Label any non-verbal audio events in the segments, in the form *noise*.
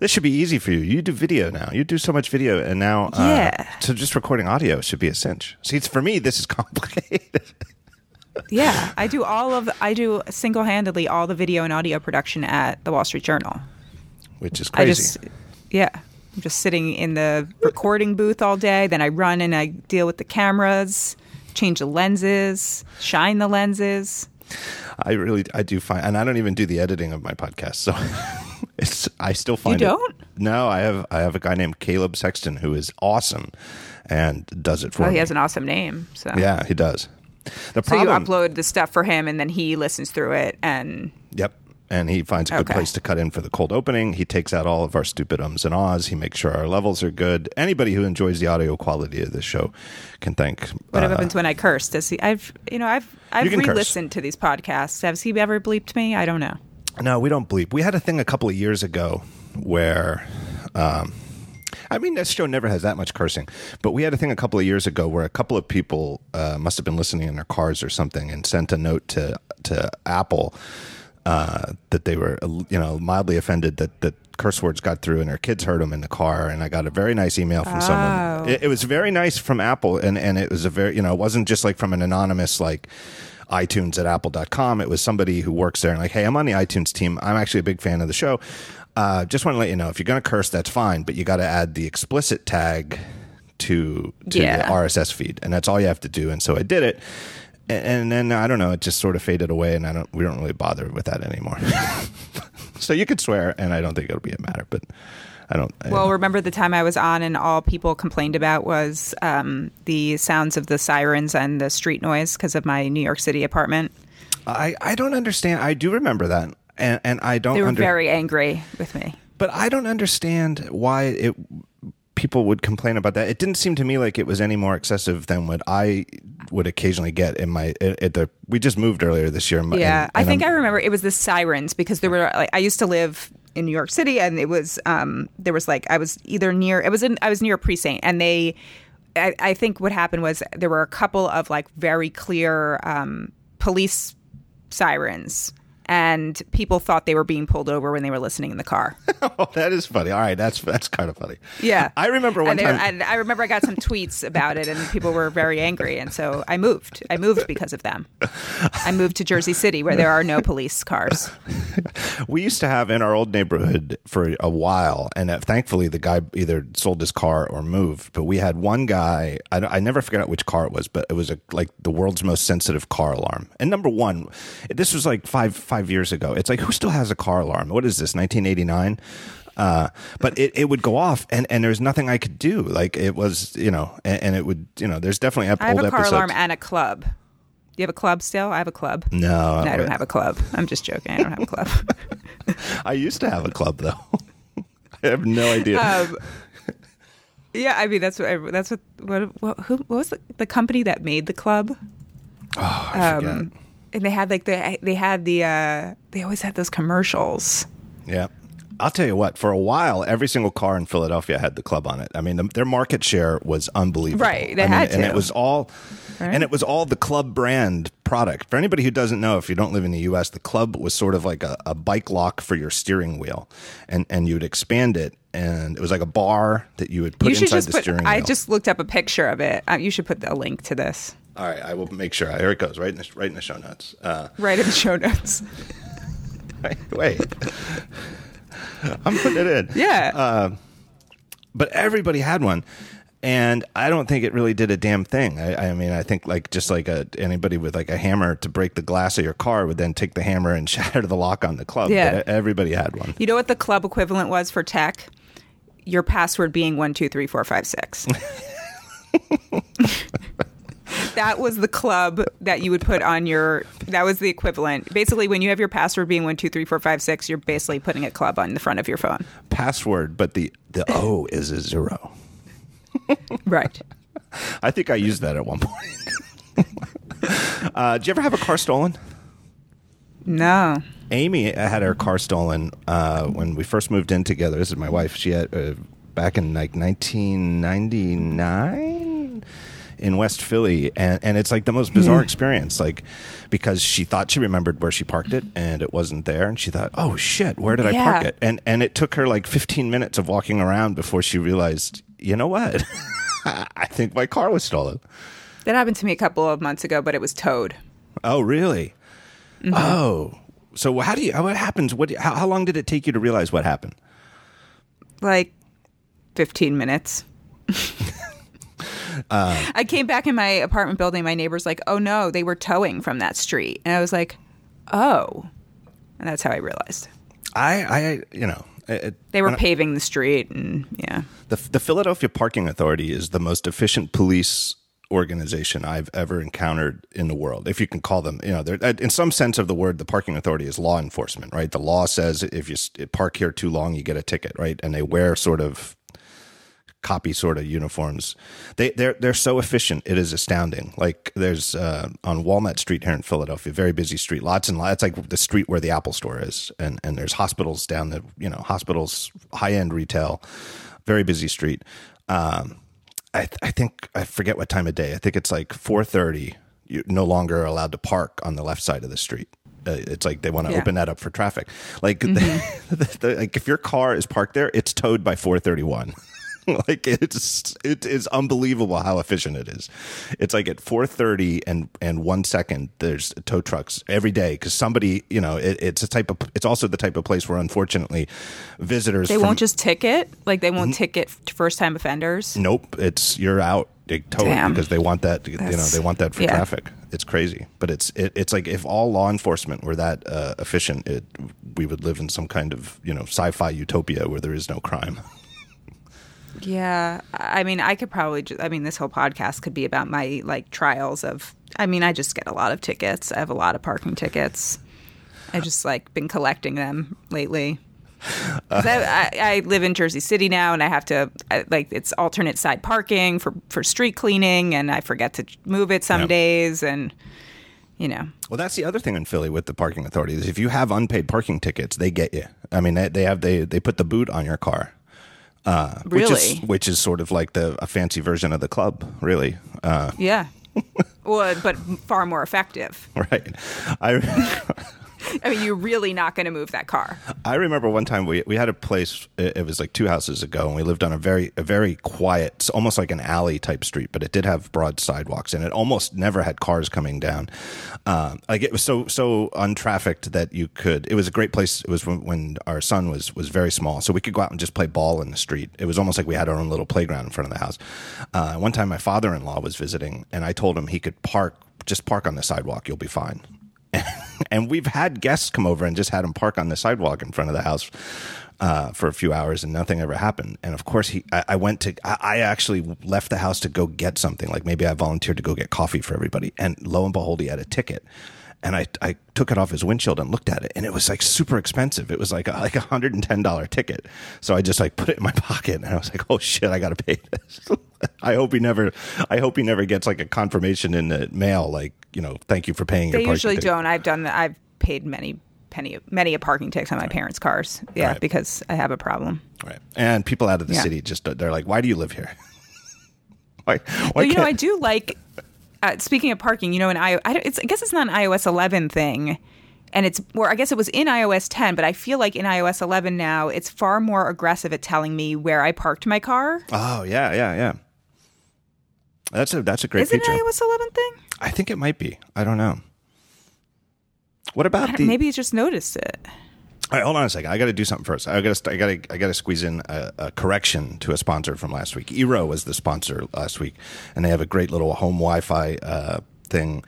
This should be easy for you. You do video now. You do so much video, and now, uh, Yeah. so just recording audio should be a cinch. See, it's for me. This is *laughs* complicated. Yeah, I do all of I do single handedly all the video and audio production at the Wall Street Journal. which is crazy. I just yeah, I'm just sitting in the recording booth all day. Then I run and I deal with the cameras, change the lenses, shine the lenses. I really, I do find, and I don't even do the editing of my podcast, so *laughs* it's. I still find you don't? no, I have. I have a guy named Caleb Sexton who is awesome, and does it for Well, me. he has an awesome name. So yeah, he does. The So you upload the stuff for him, and then he listens through it, and Yep. And he finds a good Okay. place to cut in for the cold opening. He takes out all of our stupid ums and ahs. He makes sure our levels are good. Anybody who enjoys the audio quality of this show can thank. what uh, happens when I curse? Does he? I've you know I've I've re-listened to these podcasts. Has he ever bleeped me? I don't know. No, we don't bleep. We had a thing a couple of years ago where, um, I mean, this show never has that much cursing, but we had a thing a couple of years ago where a couple of people uh, must have been listening in their cars or something and sent a note to to Apple uh, that they were, you know, mildly offended that that curse words got through and their kids heard them in the car. And I got a very nice email from Oh. someone. It, it was very nice from Apple, and and it was a very, you know, it wasn't just like from an anonymous like iTunes at apple.com. It was somebody who works there and like, hey, I'm on the iTunes team. I'm actually a big fan of the show. Uh, just want to let you know if you're going to curse, that's fine, but you got to add the explicit tag to to Yeah. the RSS feed, and that's all you have to do. And so I did it, and, and then I don't know, it just sort of faded away, and I don't we don't really bother with that anymore. *laughs* so you could swear, and I don't think it'll be a matter, but. I don't. I- Well, remember the time I was on and all people complained about was um, the sounds of the sirens and the street noise because of my New York City apartment. I, I don't understand. I do remember that, and and I don't. They were under- very angry with me. but I don't understand why it people would complain about that. It didn't seem to me like it was any more excessive than what I would occasionally get in my at the. We just moved earlier this year. Yeah, and- I think I'm- I remember it was the sirens because there were like I used to live in New York City and it was um there was like I was either near it was in I was near a precinct and they I, I think what happened was there were a couple of like very clear um police sirens and people thought they were being pulled over when they were listening in the car. *laughs* Oh, that is funny. All right, that's that's kind of funny. Yeah, I remember one and time. and I remember I got some tweets about it, and people were very angry, and so I moved. I moved because of them. I moved to Jersey City, where there are no police cars. *laughs* we used to have in our old neighborhood for a while, and uh, thankfully the guy either sold his car or moved. But we had one guy. I, I never forget which car it was, but it was a, like the world's most sensitive car alarm. And number one, this was like five five years ago. It's like who still has a car alarm? What is this? Nineteen eighty nine. Uh, but it, it would go off, and, and there's nothing I could do. Like it was, you know, and, and it would, you know, there's definitely ep- I have old a car episodes. alarm and a club. You have a club still? I have a club. no, No, I don't have a club. I'm just joking. I don't have a club. *laughs* I used to have a club though. *laughs* I have no idea. Um, yeah, I mean that's what I, that's what what, what who what was the, the company that made the club? Oh, I forget. And they had like the they had the uh, they always had those commercials. Yeah. I'll tell you what, for a while, every single car in Philadelphia had the club on it. I mean, the, their market share was unbelievable. Right, they I mean, had And it was all, Right. and it was all the club brand product. For anybody who doesn't know, if you don't live in the U.S., the club was sort of like a, a bike lock for your steering wheel, and and you would expand it, and it was like a bar that you would put you inside the put. steering wheel. I just looked up a picture of it. Uh, you should put a link to this all right, I will make sure. Here it goes, right in the, right in the show notes. Uh, right in the show notes. *laughs* wait, I'm putting it in. Yeah. but everybody had one and i don't think it really did a damn thing i, I mean i think like just like a, anybody with like a hammer to break the glass of your car would then take the hammer and *laughs* shatter the lock on the club Yeah. but everybody had one you know what the club equivalent was for tech? Your password being one two three four five six. *laughs* that was the club that you would put on your. That was the equivalent. Basically, when you have your password being one two three four five six, you're basically putting a club on the front of your phone. password but the the o is a zero *laughs* Right. *laughs* i think i used that at one point *laughs* uh, did you ever have a car stolen No. Amy had her car stolen uh, when we first moved in together. This is my wife. She had uh, back in like 1999. In West Philly, and, and it's like the most bizarre experience. Like because she thought she remembered where she parked it, and it wasn't there, and she thought, "Oh shit, where did I park it?" And and it took her like 15 minutes of walking around before she realized, you know what, *laughs* I think my car was stolen. That happened to me a couple of months ago, but it was towed. Oh really? Mm-hmm. Oh, so how do you? What happens? What? How, how long did it take you to realize what happened? Like 15 minutes. *laughs* Um, I came back in my apartment building. My neighbor's like, "Oh no, they were towing from that street," and I was like, "Oh," and that's how I realized I, I, you know, it, they were paving the street, and yeah, The, the Philadelphia Parking Authority is the most efficient police organization I've ever encountered in the world. If you can call them, you know, they're, uh, in some sense of the word, the parking authority is law enforcement, right? The law says if you park here too long, you get a ticket, right? And they wear sort of copy sort of uniforms. They they're they're so efficient. It is astounding. Like there's uh, on Walnut Street here in Philadelphia, very busy street. Lots and lots. It's like the street where the Apple Store is, and and there's hospitals down the you know hospitals, high end retail, very busy street. Um, I I think I forget what time of day. I think it's like four thirty. You're no longer allowed to park on the left side of the street. Uh, it's like they want to Yeah. open that up for traffic. Like, *laughs* the, the, like if your car is parked there, it's towed by four thirty one. *laughs* *laughs* like it's it is unbelievable how efficient it is. It's like at four thirty and and one second there's tow trucks every day because somebody you know it, it's a type of it's also the type of place where unfortunately visitors they from- won't just ticket. Like they won't ticket first time offenders. Nope, it's you're out. They tow it because they want that. You know, they want that for yeah. traffic. It's crazy, but it's it, it's like if all law enforcement were that uh, efficient, it we would live in some kind of you know sci-fi utopia where there is no crime. *laughs* Yeah, I mean, I could probably. Just, I mean, this whole podcast could be about my like trials of. I mean, I just get a lot of tickets. I have a lot of parking tickets. I just like been collecting them lately. *laughs* Uh. 'Cause I, I, I live in Jersey City now, and I have to I, like it's alternate side parking for for street cleaning, and I forget to move it some Yeah. days, and you know, Well, that's the other thing in Philly with the parking authority is if you have unpaid parking tickets, they get you. I mean, they, they have they they put the boot on your car. Uh, Which is, Really? which is sort of like the a fancy version of the club, really. Uh, yeah. well, but far more effective. *laughs* right. I *laughs* I mean, you're really not going to move that car. I remember one time we we had a place. It was like two houses ago, and we lived on a very a very quiet, almost like an alley type street, but it did have broad sidewalks, and it almost never had cars coming down. Um, like it was so so untrafficked that you could. It was a great place. It was when, when our son was was very small, so we could go out and just play ball in the street. It was almost like we had our own little playground in front of the house. Uh, one time, my father in law was visiting, and I told him he could park just park on the sidewalk. You'll be fine *laughs* *laughs* and we've had guests come over and just had him park on the sidewalk in front of the house uh, for a few hours and nothing ever happened. And of course, he, I, I went to, I, I actually left the house to go get something. Like maybe I volunteered to go get coffee for everybody. And lo and behold, he had a ticket. And I, I took it off his windshield and looked at it, and it was like super expensive. It was like a, like a hundred and ten dollar ticket. So I just like put it in my *laughs* pocket, and I was like, "Oh shit, I got to pay this." *laughs* I hope he never, I hope he never gets like a confirmation in the mail, like you know, thank you for paying your They usually ticket." don't. I've done that. I've paid many penny many a parking ticket on my parents' cars. Yeah, Right. because I have a problem. Right. And people out of the Yeah. city just they're like, why do you live here? *laughs* why? Why you know, I do like. Uh, speaking of parking, you know, in I, I, don't- it's, I guess it's not an iOS 11 thing, and it's or I guess it was in iOS 10, but I feel like in iOS 11 now, it's far more aggressive at telling me where I parked my car. Oh yeah, yeah, yeah. That's a that's a great Is it an iOS 11 thing? I think it might be. I don't know. What about the? maybe you just noticed it. All right, hold on a second. I got to do something first. I got to I got to I got to squeeze in a, a correction to a sponsor from last week. Eero was the sponsor last week, and they have a great little home Wi-Fi uh, thing.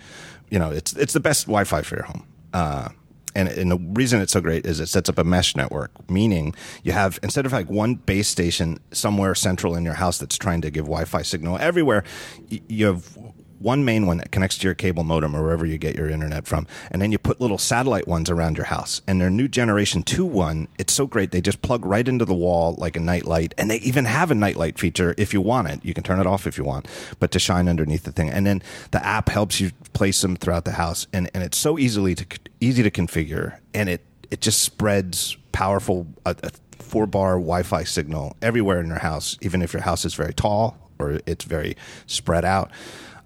You know, it's it's the best Wi-Fi for your home. Uh, and, and the reason it's so great is it sets up a mesh network, meaning you have instead of like one base station somewhere central in your house that's trying to give Wi-Fi signal everywhere, you have one main one that connects to your cable modem or wherever you get your internet from, and then you put little satellite ones around your house. And their new generation two one, it's so great they just plug right into the wall like a nightlight. and they even have a nightlight feature if you want it. You can turn it off if you want, but to shine underneath the thing. And then the app helps you place them throughout the house, and and it's so easily to easy to configure, and it it just spreads powerful a, a four bar Wi-Fi signal everywhere in your house, even if your house is very tall or it's very spread out.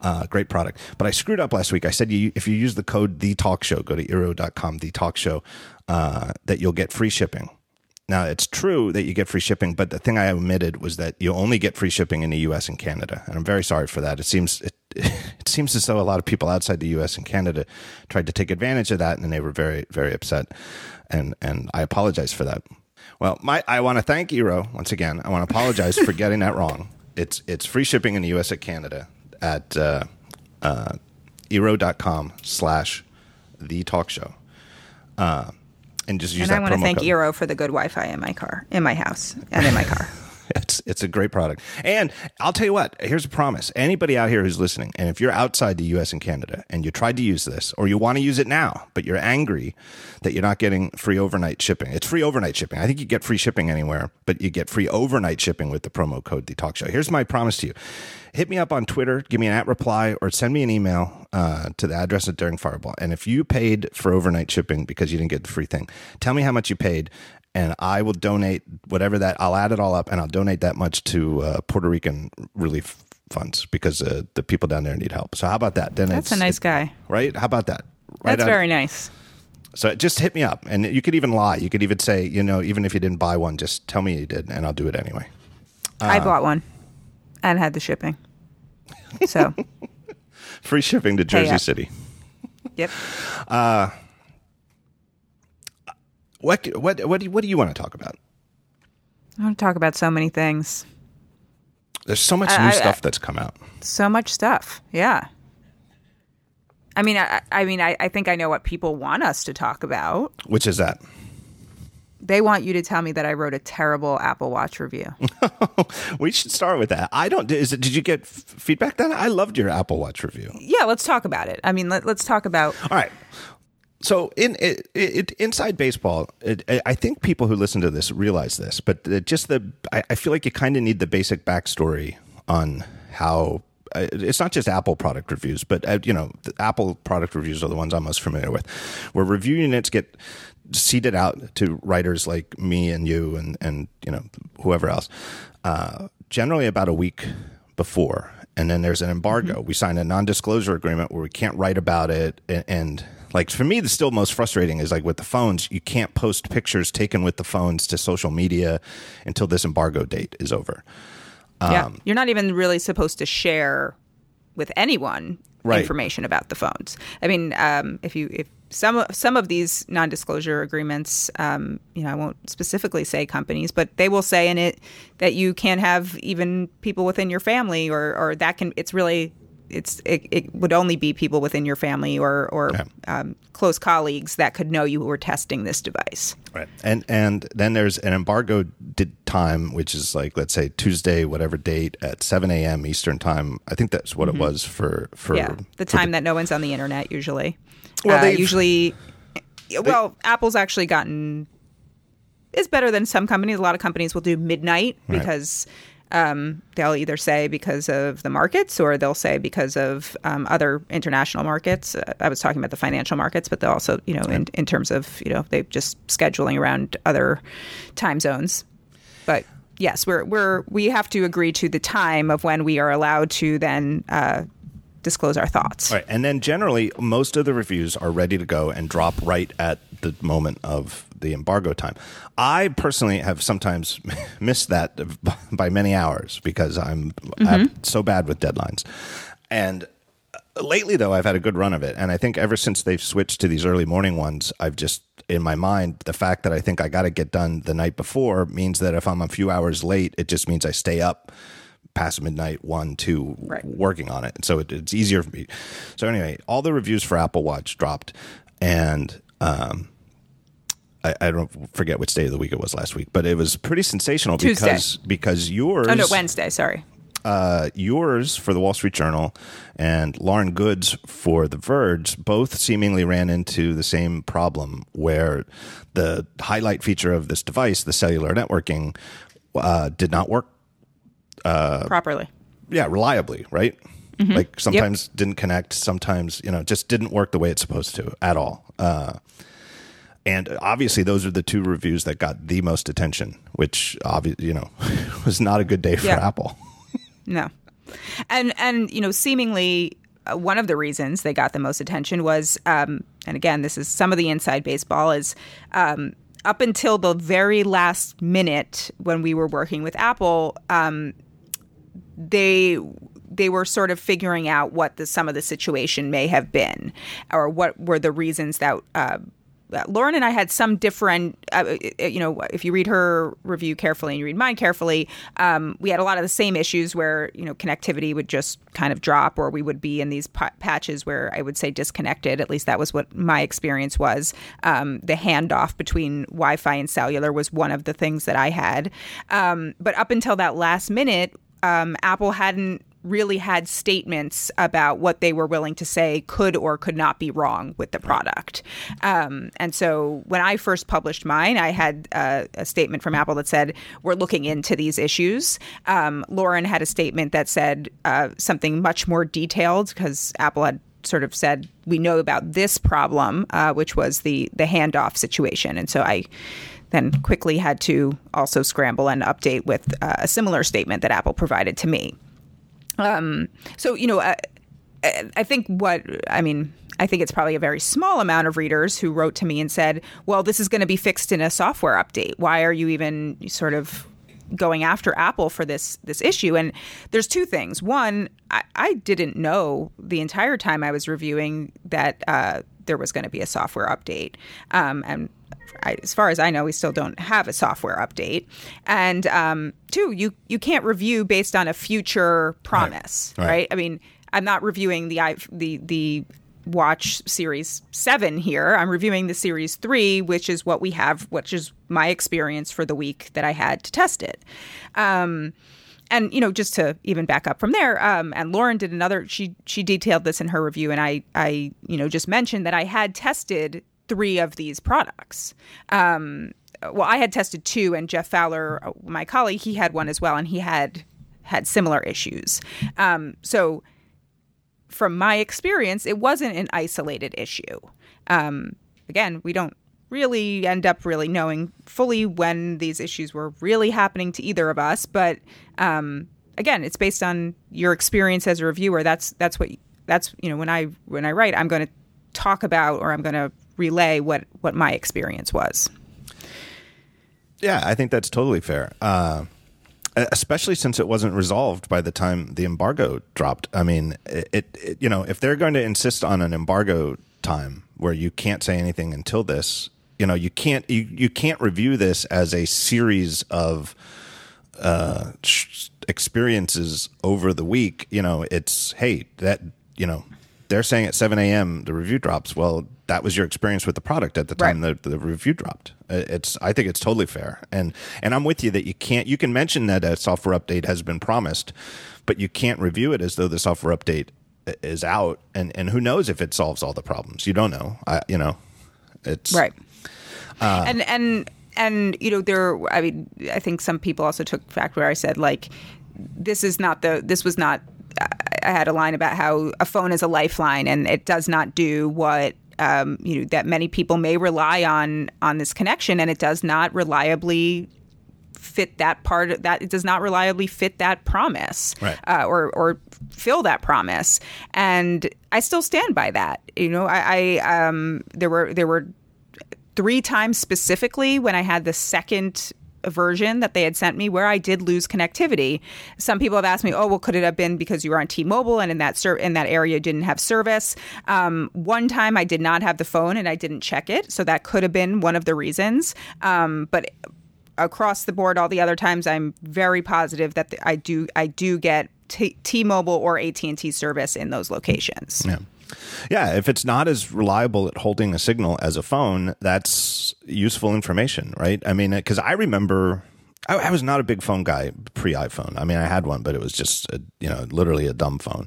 Uh, great product. But I screwed up last week. I said you, if you use the code the talk show, go to eero.com, the talk show, uh, that you'll get free shipping. Now it's true that you get free shipping, but the thing I omitted was that you only get free shipping in the U.S. and Canada, and I'm very sorry for that. It seems it, *laughs* it seems as though a lot of people outside the U.S. and Canada tried to take advantage of that, and they were very very upset, and and I apologize for that. Well, my I want to thank Eero once again. I want to apologize for getting that wrong. It's it's free shipping in the U.S. and Canada at uh, uh, eero.com slash the talk show. Uh, and just use and that I want to thank code. Eero for the good Wi-Fi in my car, in my house, and in my car. *laughs* It's it's a great product. And I'll tell you what, here's a promise. Anybody out here who's listening, and if you're outside the US and Canada and you tried to use this or you want to use it now, but you're angry that you're not getting free overnight shipping. It's free overnight shipping. I think you get free shipping anywhere, but you get free overnight shipping with the promo code the talk show. Here's my promise to you. Hit me up on Twitter, give me an at reply, or send me an email uh, to the address at Daring Fireball. And if you paid for overnight shipping because you didn't get the free thing, tell me how much you paid, and I will donate whatever that. I'll add it all up, and I'll donate that much to uh, Puerto Rican relief funds because uh, the people down there need help. So how about that? Then That's it's a nice guy. right. How about that? Right That's on- very nice. So just hit me up, and you could even lie. You could even say, you know, even if you didn't buy one, just tell me you did, and I'll do it anyway. Uh, I bought one and had the shipping. So, *laughs* Free shipping to Jersey. City. yep. What what what do you, what do you want to talk about? I want to talk about so many things. There's so much I- new I- stuff that's come out. So much stuff. Yeah. I mean, I, I mean, I, I think I know what people want us to talk about. Which is that? They want you to tell me that I wrote a terrible Apple Watch review. *laughs* We should start with that. I don't. Is it? Did you get f- feedback then? I loved your Apple Watch review. yeah, let's talk about it. I mean, let, let's talk about. All right. So in it, it, inside baseball, it, I think people who listen to this realize this, but just the I, I feel like you kind of need the basic backstory on how uh, it's not just Apple product reviews, but uh, you know, the Apple product reviews are the ones I'm most familiar with, where review units get seeded out to writers like me and you and and you know whoever else, uh, generally about a week before, and then there's an embargo. We sign a non-disclosure agreement where we can't write about it, and, and like for me, the still most frustrating is like with the phones, you can't post pictures taken with the phones to social media until this embargo date is over. yeah, Um, you're not even really supposed to share with anyone Right. information about the phones. I mean, um, if you if some some of these non-disclosure agreements, um, you know, I won't specifically say companies, but they will say in it that you can't have even people within your family, or or that can. It's really it's it, it would only be people within your family or or Okay. um, close colleagues that could know you were testing this device. Right. And and then there's an embargo time, which is like let's say Tuesday, whatever date at 7 a.m. Eastern time. I think that's what it was for for Mm-hmm. yeah, the time that no one's on the internet usually. Well, uh, usually, well, Apple's actually gotten is better than some companies. A lot of companies will do midnight Right. because um, they'll either say because of the markets or they'll say because of um, other international markets. Uh, I was talking about the financial markets, but they'll also, you know, in, in terms of you know they just scheduling around other time zones. But yes, we're we're we have to agree to the time of when we are allowed to then uh, disclose our thoughts. Right. And then generally, most of the reviews are ready to go and drop right at the moment of the embargo time. I personally have sometimes *laughs* missed that *laughs* by many hours because I'm, I'm mm-hmm. so bad with deadlines. And uh, lately, though, I've had a good run of it. And I think ever since they've switched to these early morning ones, I've just, in my mind, the fact that I think I got to get done the night before means that if I'm a few hours late, it just means I stay up past midnight, one, two, Right. working on it. So it, it's easier for me. So anyway, all the reviews for Apple Watch dropped, and um, I, I don't forget which day of the week it was last week, but it was pretty sensational Tuesday. because because yours Oh no, Wednesday. Sorry. uh, yours for the Wall Street Journal and Lauren Goode's for The Verge both seemingly ran into the same problem where the highlight feature of this device, the cellular networking, uh, did not work. Properly. Yeah, reliably, right? Like sometimes didn't connect, sometimes you know just didn't work the way it's supposed to at all. Uh, and obviously, those are the two reviews that got the most attention, which obviously you know *laughs* was not a good day for Yeah. Apple. No. and and you know, seemingly uh, one of the reasons they got the most attention was, um, and again, this is some of the inside baseball is. Um, up until the very last minute when we were working with Apple, um, they they were sort of figuring out what the some of the situation may have been, or what were the reasons that. Uh, Lauren and I had some different, uh, you know, if you read her review carefully and you read mine carefully, um, we had a lot of the same issues where, you know, connectivity would just kind of drop or we would be in these p- patches where I would say disconnected. At least that was what my experience was. Um, the handoff between Wi Fi and cellular was one of the things that I had. Um, but up until that last minute, um, Apple hadn't really had statements about what they were willing to say could or could not be wrong with the product. Um, and so when I first published mine, I had uh, a statement from Apple that said, We're looking into these issues. Um, Lauren had a statement that said uh, something much more detailed because Apple had sort of said we know about this problem, uh, which was the the handoff situation, and so I then quickly had to also scramble and update with uh, a similar statement that Apple provided to me. Um, so you know, I, I think what I mean. I think it's probably a very small amount of readers who wrote to me and said, "Well, this is going to be fixed in a software update. Why are you even sort of going after Apple for this this issue?" And there's two things. One, I, I didn't know the entire time I was reviewing that uh, there was going to be a software update, um, and I, as far as I know, we still don't have a software update. And um, two, you you can't review based on a future promise, right? right. right. I mean, I'm not reviewing the the the watch series 7 here i'm reviewing the series 3 which is what we have which is my experience for the week that i had to test it um, and you know just to even back up from there um, and lauren did another she she detailed this in her review and i i you know just mentioned that i had tested three of these products. Um, well, I had tested two, and Geoff Fowler, my colleague, he had one as well, and he had had similar issues. Um, so, from my experience, it wasn't an isolated issue. Um, again, we don't really end up really knowing fully when these issues were really happening to either of us, but um, again, it's based on your experience as a reviewer. That's that's what that's you know when I when I write, I'm going to talk about or I'm going to relay what what my experience was. Yeah, I think that's totally fair. Uh, especially since it wasn't resolved by the time the embargo dropped. I mean, it, it, you know, if they're going to insist on an embargo time where you can't say anything until this, you know, you can't you, you can't review this as a series of uh, experiences over the week. You know, it's hey that you know they're saying at 7 a.m. the review drops. Well, that was your experience with the product at the time right. the, the review dropped. It's I think it's totally fair, and and I'm with you that you can't you can mention that a software update has been promised, but you can't review it as though the software update is out, and and who knows if it solves all the problems? You don't know. I you know, it's right. Uh, and and and you know there. I mean, I think some people also took fact where I said like, this is not the this was not I had a line about how a phone is a lifeline and it does not do what um, you know that many people may rely on on this connection, and it does not reliably fit that part of that it does not reliably fit that promise right. uh, or or fill that promise and i still stand by that you know i, I um there were there were three times specifically when i had the second version that they had sent me where I did lose connectivity. Some people have asked me, "Oh, well, could it have been because you were on T-Mobile and in that ser- in that area didn't have service?" Um, one time I did not have the phone and I didn't check it, so that could have been one of the reasons. Um, but across the board, all the other times, I'm very positive that I do I do get T- mobile or AT&T service in those locations. Yeah. Yeah, if it's not as reliable at holding a signal as a phone, that's useful information, right? I mean, because I remember I, I, was not a big phone guy pre iPhone. I mean, I had one, but it was just a, you know literally a dumb phone.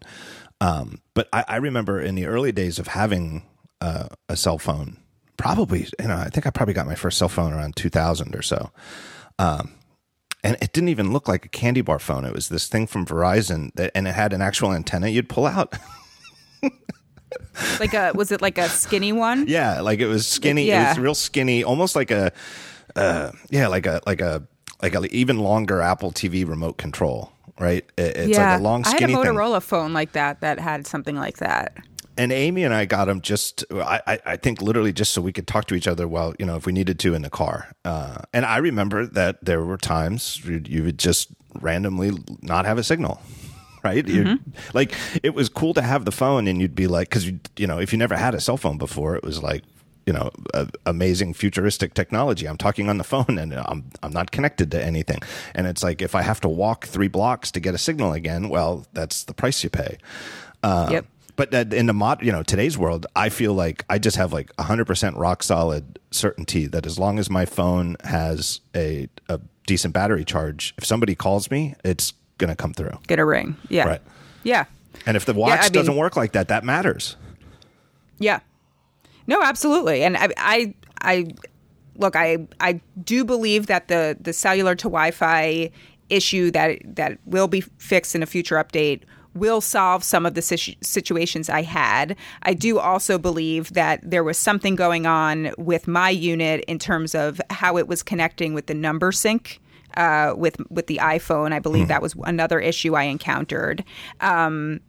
Um, but I, I, remember in the early days of having uh, a cell phone, probably you know I think I probably got my first cell phone around 2000 or so. Um, and it didn't even look like a candy bar phone. It was this thing from Verizon that, and it had an actual antenna you'd pull out. *laughs* like a was it like a skinny one? Yeah, like it was skinny. Yeah. It was real skinny, almost like a uh, yeah, like a like a like an even longer Apple TV remote control, right? It- It's yeah, like a long I had a skinny thing. Motorola phone like that that had something like that. and Amy and I got them just, I, I- I think literally just so we could talk to each other while, you know, if we needed to in the car. Uh, and I remember that there were times you would just randomly not have a signal. *laughs* Right, you like it was cool to have the phone, and you'd be like, because you, you know, if you never had a cell phone before, it was like, you know, amazing futuristic technology. I'm talking on the phone, and I'm I'm not connected to anything, and it's like if I have to walk three blocks to get a signal again, well, that's the price you pay. Uh, Yep. but in the mod, you know, today's world, I feel like I just have like 100% rock solid certainty that as long as my phone has a, a decent battery charge, if somebody calls me, it's going to come through. Get a ring. Yeah. Right. Yeah. And if the watch I mean- doesn't work like that, that matters. Yeah. No, absolutely. And I, I, I look, I, I do believe that the the cellular to Wi-Fi issue that that will be fixed in a future update will solve some of the situ- situations I had. I do also believe that there was something going on with my unit in terms of how it was connecting with the number sync uh, with with the iPhone. I believe that was another issue I encountered. Um,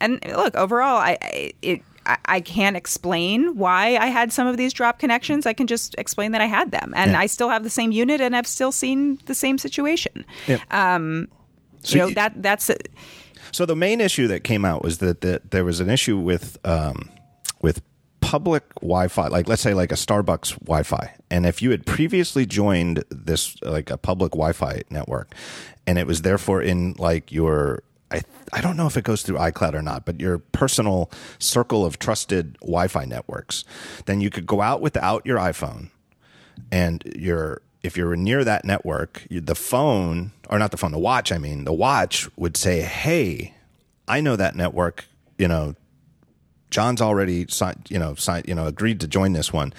and look, overall, I I- it. I- can't explain why I had some of these drop connections. I can just explain that I had them, and Yeah. I still have the same unit, and I've still seen the same situation. Um, So you know you- that that's So the main issue that came out was that, that there was an issue with um, with public Wi-Fi, like let's say like a Starbucks Wi-Fi, and if you had previously joined this like a public Wi-Fi network, and it was therefore in like your I I don't know if it goes through iCloud or not, but your personal circle of trusted Wi-Fi networks, then you could go out without your iPhone and you're if you're near that network, the phone or not the phone, the watch, I mean, the watch would say, "Hey, I know that network, you know, John's already signed, you know, signed, you know, agreed to join this one,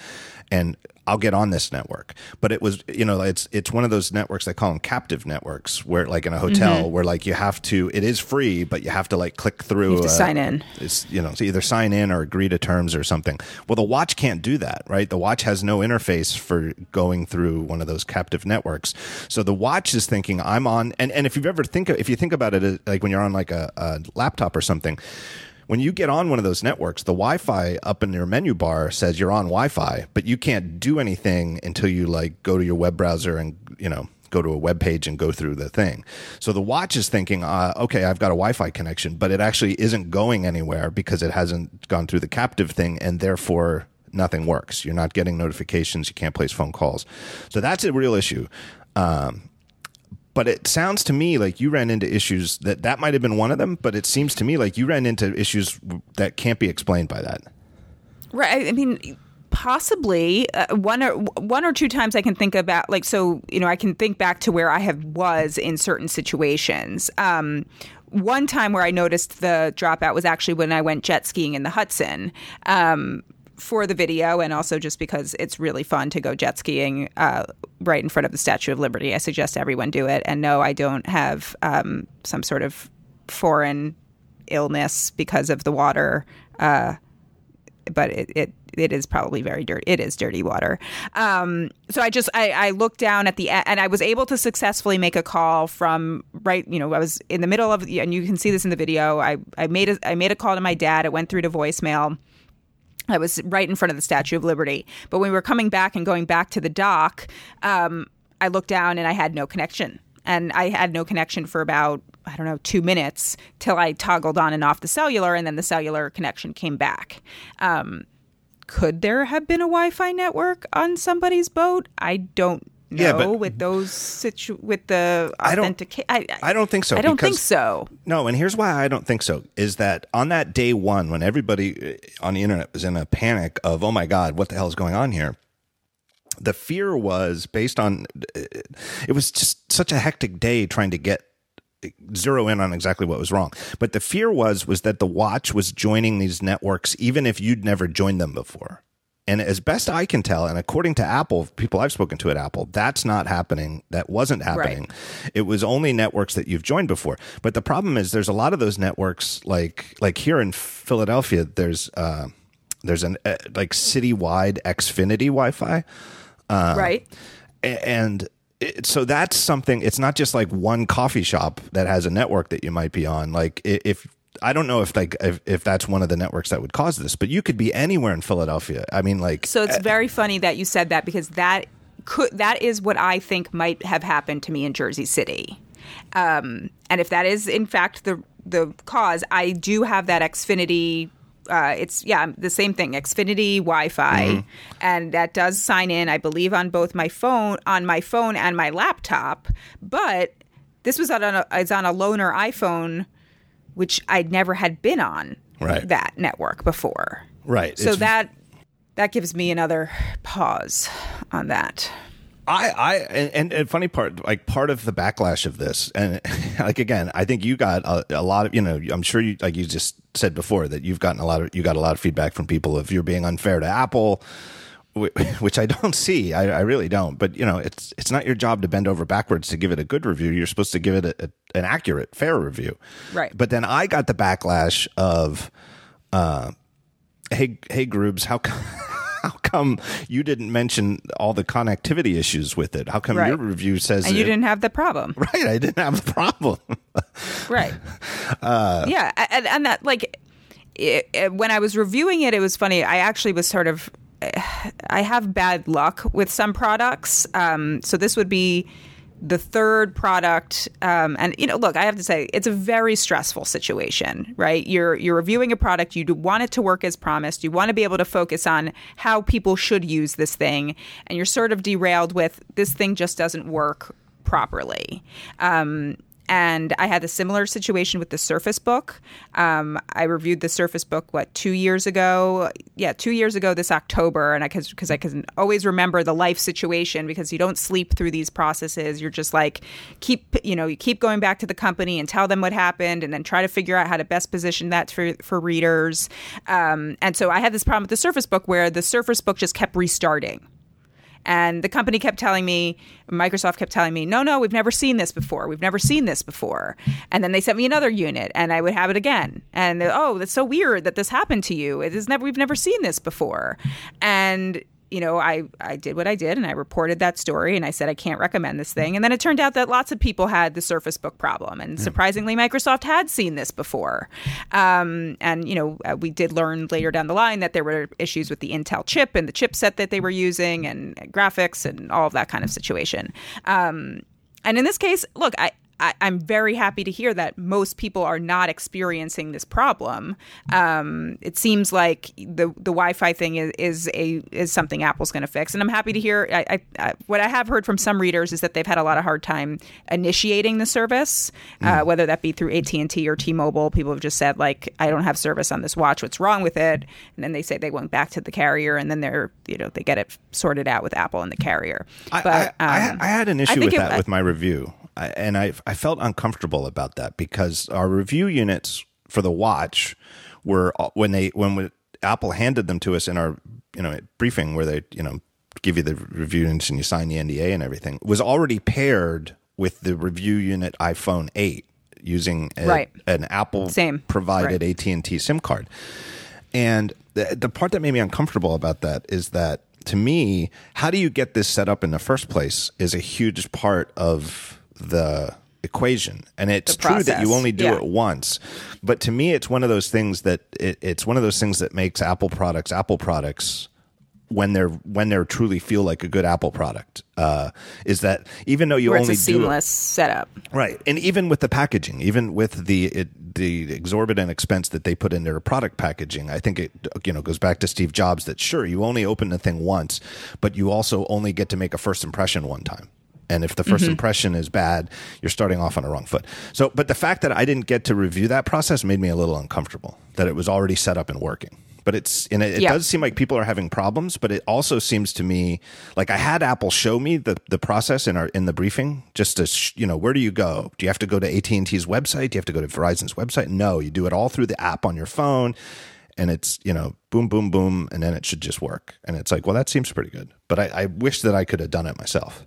and I'll get on this network. But it was, you know, it's it's one of those networks they call them captive networks, where like in a hotel, where like you have to, it is free, but you have to like click through, You have to uh, sign in. It's you know, so either sign in or agree to terms or something. Well, the watch can't do that, right? The watch has no interface for going through one of those captive networks. So the watch is thinking, I'm on, and and if you've ever think, if you think about it, uh, like when you're on like a, a laptop or something when you get on one of those networks, the Wi-Fi up in your menu bar says you're on Wi-Fi, but you can't do anything until you like go to your web browser and you know go to a web page and go through the thing. So the watch is thinking, uh, okay, I've got a Wi-Fi connection, but it actually isn't going anywhere because it hasn't gone through the captive thing, and therefore nothing works. You're not getting notifications. You can't place phone calls. So that's a real issue. Um, but it sounds to me like you ran into issues that that might have been one of them but it seems to me like you ran into issues that can't be explained by that Right. I mean, possibly uh, one or one or two times I can think about like so you know I can think back to where I have was in certain situations. Um, one time where I noticed the dropout was actually when I went jet skiing in the Hudson. Um, for the video, and also just because it's really fun to go jet skiing uh, right in front of the Statue of Liberty, I suggest everyone do it. And no, I don't have um, some sort of foreign illness because of the water. Uh, but it, it it is probably very dirty. It is dirty water. Um, so I just I, I looked down at the and I was able to successfully make a call from right. You know, I was in the middle of and you can see this in the video. I I made a I made a call to my dad. It went through to voicemail. I was right in front of the Statue of Liberty. But when we were coming back and going back to the dock, um, I looked down and I had no connection. And I had no connection for about, I don't know, two minutes till I toggled on and off the cellular, and then the cellular connection came back. Um, could there have been a Wi Fi network on somebody's boat? I don't know Yeah, but- with those situ- with the I don't- I, I don't think so, I don't think so. no and here's why i don't think so is that on that day one when everybody uh, on the internet was in a panic of oh my god what the hell is going on here? The fear was based on uh, it was just such a hectic day trying to get zero in on exactly what was wrong. But the fear was was that the watch was joining these networks even if you'd never joined them before and as best i can tell and according to apple people i've spoken to at apple that's not happening that wasn't happening it was only networks that you've joined before but the problem is there's a lot of those networks like like here in philadelphia there's uh there's an uh, like citywide xfinity wi-fi right. and it, so that's something. It's not just like one coffee shop that has a network that you might be on. Like if I don't know if like if, if that's one of the networks that would cause this, but you could be anywhere in Philadelphia. I mean, like So it's very funny that you said that because that could that is what I think might have happened to me in Jersey City. Um, and if that is in fact the the cause, I do have that Xfinity. Uh, it's yeah, the same thing. Xfinity Wi-Fi, and that does sign in, I believe, on both my phone, on my phone and my laptop. But this was on a, it's on a loaner iPhone, which I'd never had been on Right. that network before. right. So it's- that that gives me another pause on that. I, I, and, and, funny part, like part of the backlash of this, and *laughs* like again, I think you got a, a lot of, you know, I'm sure you, like you just said before, that you've gotten a lot of, you got a lot of feedback from people if you're being unfair to Apple, *laughs* which I don't see, I, I really don't. But you know, it's it's not your job to bend over backwards to give it a good review. You're supposed to give it a, a, an accurate, fair review, Right. But then I got the backlash of, uh, hey, hey, Groobs, how come? *laughs* How come you didn't mention all the connectivity issues with it? How come Right. your review says And you it- didn't have the problem, *laughs* Right, I didn't have the problem. right? Uh, yeah, and, and that like it, it- when I was reviewing it, it was funny. I actually was sort of I have bad luck with some products, um, so this would be the third product. Um, and you know look i have to say it's a very stressful situation right? You're you're reviewing a product. You want it to work as promised. You want to be able to focus on how people should use this thing. And you're sort of derailed with this thing just doesn't work properly. Um, and I had a similar situation with the Surface Book. Um, I reviewed the Surface Book what two years ago? Yeah, two years ago this October, and I because I can always remember the life situation because you don't sleep through these processes. You're just like keep you know you keep going back to the company and tell them what happened, and then try to figure out how to best position that for for readers. Um, and so I had this problem with the Surface Book where the Surface Book just kept restarting. And the company kept telling me, Microsoft kept telling me, no, no, we've never seen this before. We've never seen this before. And then they sent me another unit and I would have it again. And oh, that's so weird that this happened to you. It is never, we've never seen this before. And you know, I, I did what I did and I reported that story and I said I can't recommend this thing. And then it turned out that lots of people had the Surface Book problem. And surprisingly, Microsoft had seen this before. Um, and, you know, uh, we did learn later down the line that there were issues with the Intel chip and the chipset that they were using and graphics and all of that kind of situation. Um, and in this case, look, I, I, I'm very happy to hear that most people are not experiencing this problem. Um, it seems like the the Wi-Fi thing is, is a is something Apple's going to fix, and I'm happy to hear. I, I, I, what I have heard from some readers is that they've had a lot of hard time initiating the service, uh, whether that be through AT and T or T-Mobile. People have just said like, I don't have service on this watch. What's wrong with it? And then they say they went back to the carrier, and then they're you know they get it sorted out with Apple and the carrier. I, But I, I, um, I had an issue with it- that with my review, and I I felt uncomfortable about that because our review units for the watch were uh, when they when we, Apple handed them to us in our you know briefing where they you know give you the review units and you sign the NDA and everything was already paired with the review unit iPhone eight using a, Right. an Apple Same. provided Right. AT and T SIM card. And the, the part that made me uncomfortable about that is that to me, how do you get this set up in the first place is a huge part of the equation. And it's true that you only do Yeah. it once. But to me, it's one of those things that it, it's one of those things that makes Apple products Apple products when they're when they're truly feel like a good Apple product. Uh, is that even though you where it's only a do it, seamless setup. Right. And even with the packaging, even with the it, the exorbitant expense that they put in their product packaging, I think it you know goes back to Steve Jobs that sure you only open the thing once, but you also only get to make a first impression one time. And if the 1st mm-hmm. impression is bad, you're starting off on a wrong foot. So, but the fact that I didn't get to review that process made me a little uncomfortable. That it was already set up and working. But it's and it, it Yeah. does seem like people are having problems. But it also seems to me like I had Apple show me the the process in our in the briefing just to sh- you know where do you go? Do you have to go to AT and T's website? Do you have to go to Verizon's website? No, you do it all through the app on your phone, and it's you know boom boom boom, and then it should just work. And it's like well that seems pretty good. But I, I wish that I could have done it myself.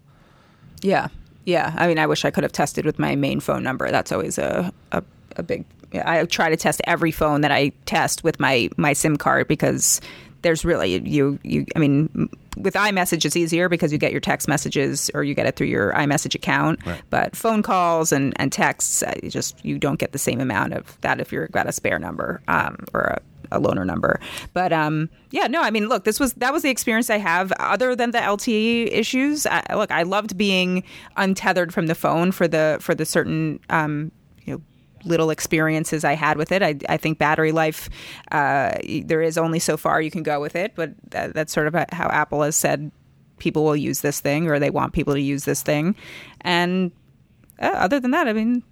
Yeah, yeah. I mean, I wish I could have tested with my main phone number. That's always a a, a big. I try to test every phone that I test with my my SIM card because there's really you you. I mean, with iMessage, it's easier because you get your text messages or you get it through your iMessage account. But phone calls and and texts, you just you don't get the same amount of that if you've got a spare number um, or a a loaner number. But um, yeah, no, I mean, look, this was that was the experience I have. Other than the LTE issues, I, look, I loved being untethered from the phone for the for the certain um, you know little experiences I had with it. I, I think battery life, uh, there is only so far you can go with it, but that, that's sort of how Apple has said people will use this thing or they want people to use this thing. And uh, other than that, I mean,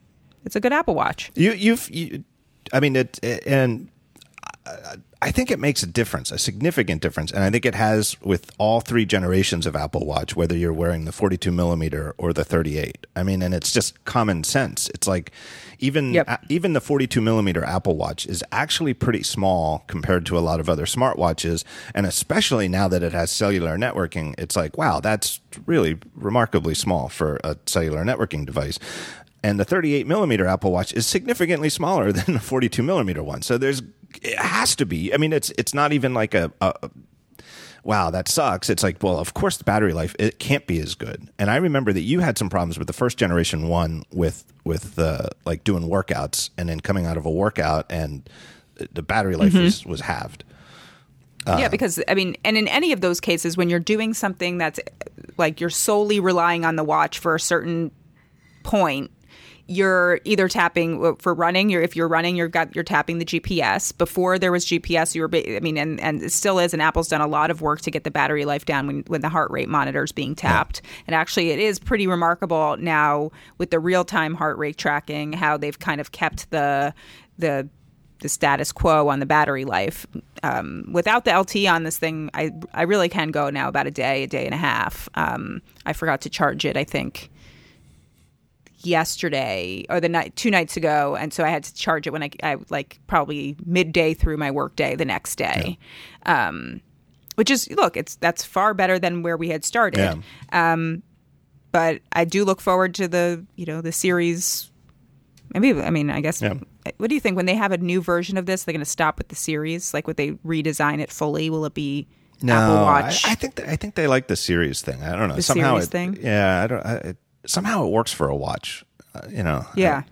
it's a good Apple Watch. You, you've, you, I mean, it, and I think it makes a difference, a significant difference, and I think it has with all three generations of Apple Watch, whether you're wearing the 42 millimeter or the 38. I mean, and it's just common sense. It's like even Yep. even the 42 millimeter Apple Watch is actually pretty small compared to a lot of other smartwatches, and especially now that it has cellular networking, it's like wow, that's really remarkably small for a cellular networking device and the 38 millimeter Apple Watch is significantly smaller *laughs* than the 42 millimeter one. So there's it has to be. I mean, it's it's not even like a, a wow that sucks. It's like well, of course the battery life it can't be as good. And I remember that you had some problems with the first generation one with with the like doing workouts and then coming out of a workout and the battery life mm-hmm. was was halved. yeah, um, because I mean, and in any of those cases, when you're doing something that's like you're solely relying on the watch for a certain point, you're either tapping for running. You're if you're running, you've got you're tapping the GPS. Before there was GPS, you were. I mean, and and it still is. And Apple's done a lot of work to get the battery life down when when the heart rate monitor is being tapped. And actually, it is pretty remarkable now with the real time heart rate tracking how they've kind of kept the the the status quo on the battery life. Um, without the LTE on this thing, I I really can go now about a day, a day and a half. Um, I forgot to charge it. I think yesterday or the night two nights ago, and so I had to charge it when I, I like probably midday through my workday the next day. Um, which is look, it's that's far better than where we had started. Yeah. But I do look forward to the you know the series. Maybe I mean I guess. Yeah. What do you think when they have a new version of this? They're going to stop with the series. Like, would they redesign it fully? Will it be No, Apple I, Watch? I think th- I think they like the series thing. I don't know. The somehow series it, thing? Yeah, I don't. I, it, somehow it works for a watch. Uh, you know. yeah.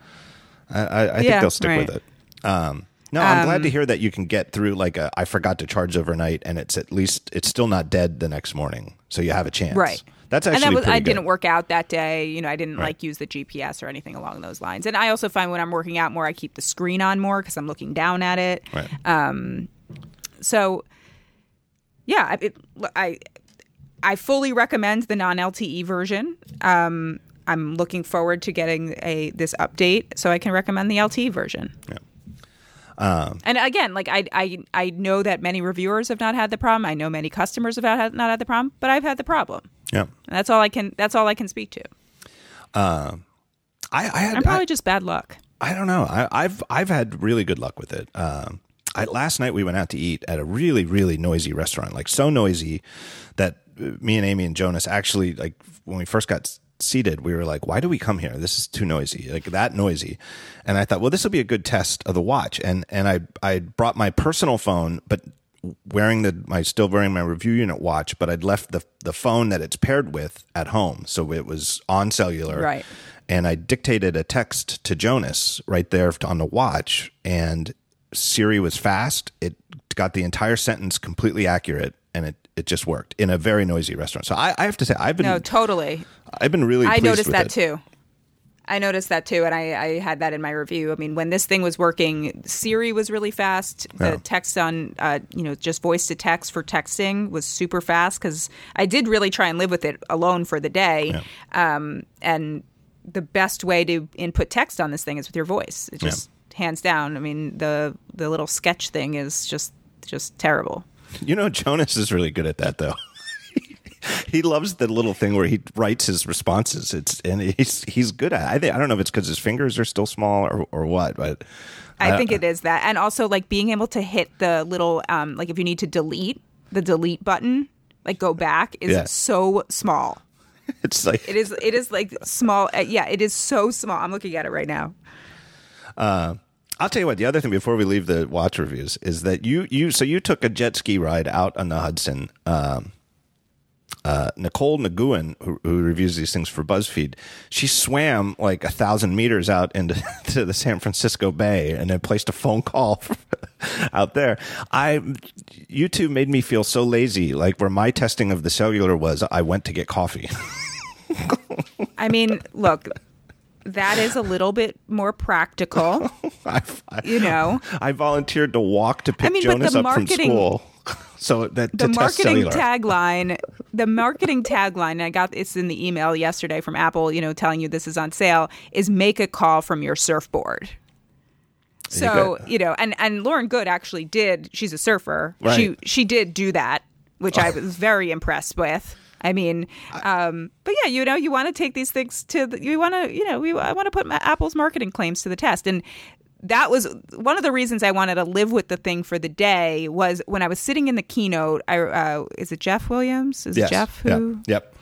I, I, I think Yeah, they'll stick right. with it. Um, no, I'm glad to hear that you can get through like a I forgot to charge overnight, and it's at least it's still not dead the next morning, so you have a chance. Right. That's and actually that was, I good. didn't work out that day. You know, I didn't Right. like use the GPS or anything along those lines. And I also find when I'm working out more, I keep the screen on more because I'm looking down at it. Right. So, yeah, it, I I fully recommend the non LTE version. Um, I'm looking forward to getting a this update so I can recommend the LTE version. Yeah. and again, like I, I I know that many reviewers have not had the problem. I know many customers have not had, not had the problem, but I've had the problem. yeah. And that's all I can. That's all I can speak to. I, I had I'm probably I, just bad luck. I don't know. I, I've I've had really good luck with it. Um, I, last night we went out to eat at a really really noisy restaurant, like so noisy that uh, me and Amy and Jonas actually like when we first got seated, we were like, "Why do we come here? This is too noisy, like that noisy." And I thought, well, this will be a good test of the watch. And and I I brought my personal phone, but wearing the my still wearing my review unit watch, but I'd left the the phone that it's paired with at home, so it was on cellular, Right. and I dictated a text to Jonas right there on the watch, and Siri was fast. It got the entire sentence completely accurate, and it, it just worked in a very noisy restaurant. So I, I have to say, I've been No, totally. I've been really. I noticed that it. too. I noticed that too, and I, I had that in my review. I mean, when this thing was working, Siri was really fast. The Yeah. text on, uh, you know, just voice to text for texting was super fast because I did really try and live with it alone for the day. Um, and the best way to input text on this thing is with your voice. It just hands down. I mean, the the little sketch thing is just just terrible. You know, Jonas is really good at that, though. *laughs* he loves the little thing where he writes his responses. It's and he's he's good at. It. I think I don't know if it's because his fingers are still small or or what, but I think it is that, and also like being able to hit the little um, like if you need to delete the delete button, like go back, is Yeah. so small. *laughs* it's like It is it is like small. Uh, yeah, it is so small. I'm looking at it right now. I'll tell you what. The other thing before we leave the watch reviews is that you you so you took a jet ski ride out on the Hudson um, uh, Nicole Nguyen, who, who reviews these things for BuzzFeed, she swam like a thousand meters out into *laughs* to the San Francisco Bay and then placed a phone call *laughs* out there. I YouTube made me feel so lazy. Like where my testing of the cellular was, I went to get coffee. *laughs* I mean, look, that is a little bit more practical. *laughs* I, I, you know, I volunteered to walk to pick I mean, Jonas up from marketing- school. *laughs* So that the to marketing tagline the marketing tagline i got it's in the email yesterday from apple you know telling you this is on sale is make a call from your surfboard. So got- you know and and Lauren Goode actually did she's a surfer. She she did do that which i *laughs* was very impressed with I mean, um, but yeah, you know, you want to take these things to, the, you want to, you know, we, I want to put my, Apple's marketing claims to the test. And that was one of the reasons I wanted to live with the thing for the day was when I was sitting in the keynote. I uh, is it Jeff Williams? Is Yes. it Jeff who Yep.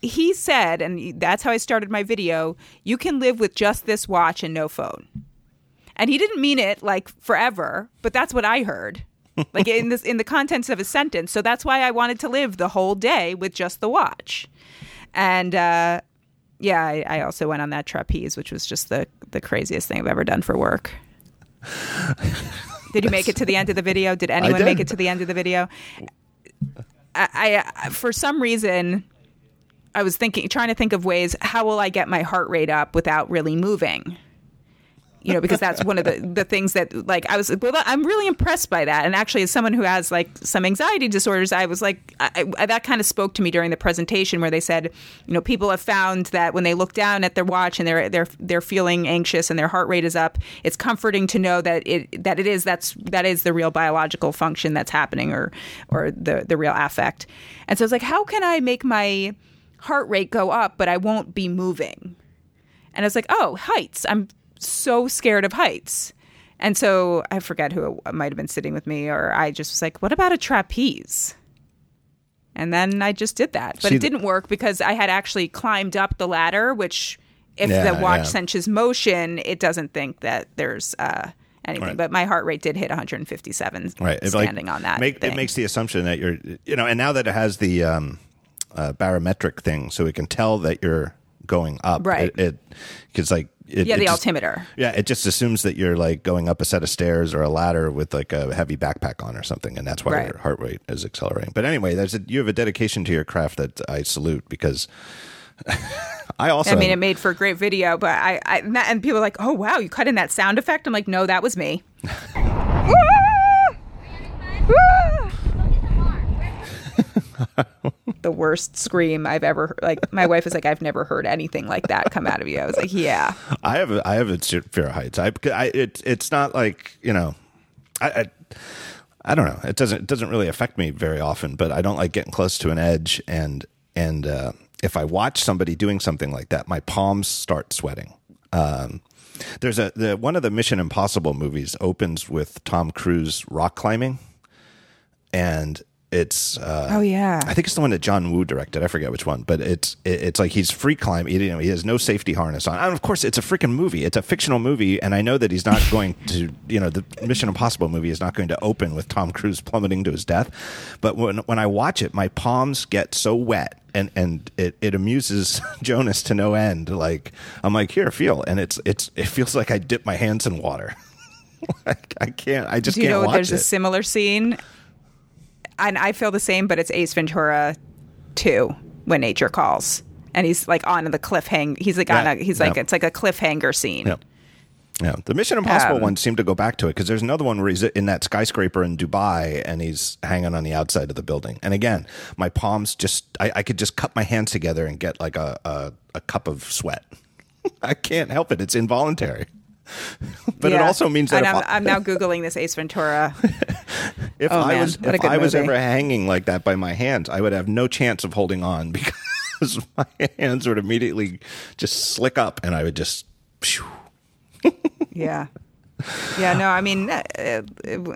he said, and that's how I started my video. You can live with just this watch and no phone. And he didn't mean it like forever, but that's what I heard. Like in this in the contents of a sentence. So that's why I wanted to live the whole day with just the watch. And uh yeah, I, I also went on that trapeze, which was just the the craziest thing I've ever done for work. Did you make it to the end of the video? Did anyone did. make it to the end of the video? I, I for some reason I was thinking trying to think of ways how will I get my heart rate up without really moving? You know, because that's one of the, *laughs* the things that like I was well I'm really impressed by that. And actually as someone who has like some anxiety disorders, I was like I, I, that kind of spoke to me during the presentation where they said, you know, people have found that when they look down at their watch and they're they're they're feeling anxious and their heart rate is up, it's comforting to know that it that it is that's that is the real biological function that's happening or or the the real affect. And so it's like how can I make my heart rate go up but I won't be moving? And I was like, oh, heights. I'm so scared of heights. And so I forget who might have been sitting with me, or I just was like, what about a trapeze? And then I just did that. But See, it didn't work because I had actually climbed up the ladder, which if Yeah, the watch yeah. senses motion, it doesn't think that there's uh, anything. Right. But my heart rate did hit 157 right It, like, on that. make, it makes the assumption that you're you know and now that it has the um uh, barometric thing so it can tell that you're going up Right. it because like it, yeah, it the just- altimeter. yeah it just assumes that you're like going up a set of stairs or a ladder with like a heavy backpack on or something and that's why Right. your heart rate is accelerating but anyway there's a, you have a dedication to your craft that i salute because *laughs* i also I mean, it made for a great video, but I, I and that- and people are like, "Oh wow, you cut in that sound effect." I'm like, "No, that was me." *laughs* *laughs* the worst scream I've ever heard. Like my wife was like, "I've never heard anything like that come out of you." I was like, "Yeah." I *laughs* have I have a fear of heights. I, I it, it's not like you know, I, I I don't know. It doesn't it doesn't really affect me very often, but I don't like getting close to an edge and and uh, if I watch somebody doing something like that, my palms start sweating. Um, there's a the one of the Mission Impossible movies opens with Tom Cruise rock climbing, and it's uh, Oh yeah. I think it's the one that John Woo directed. I forget which one, but it's it, it's like he's free climbing. You know, he has no safety harness on. And of course, it's a freaking movie. It's a fictional movie, and I know that he's not going *laughs* to. You know, the Mission Impossible movie is not going to open with Tom Cruise plummeting to his death. But when when I watch it, my palms get so wet. And and it, it amuses *laughs* Jonas to no end. Like I'm like here, feel, and it's it's it feels like I dip my hands in water. *laughs* I, I can't. I just Do you can't know watch there's it. a similar scene? And I feel the same, but it's Ace Ventura 2 when nature calls. And he's like on the cliffhanger. He's like on Yeah, a. He's like yeah. it's like a cliffhanger scene. Yeah. Yeah, the Mission Impossible Um, one seemed to go back to it because there's another one where he's in that skyscraper in Dubai and he's hanging on the outside of the building. And again, my palms just, I, I could just cup my hands together and get like a, a, a cup of sweat. *laughs* I can't help it. It's involuntary. *laughs* but it also means that I'm, I, I'm now googling this Ace Ventura. *laughs* if Oh, I man, was, if I was movie. ever hanging like that by my hands, I would have no chance of holding on *laughs* because my hands would immediately just slick up and I would just. Yeah. Yeah, no, I mean, uh, uh,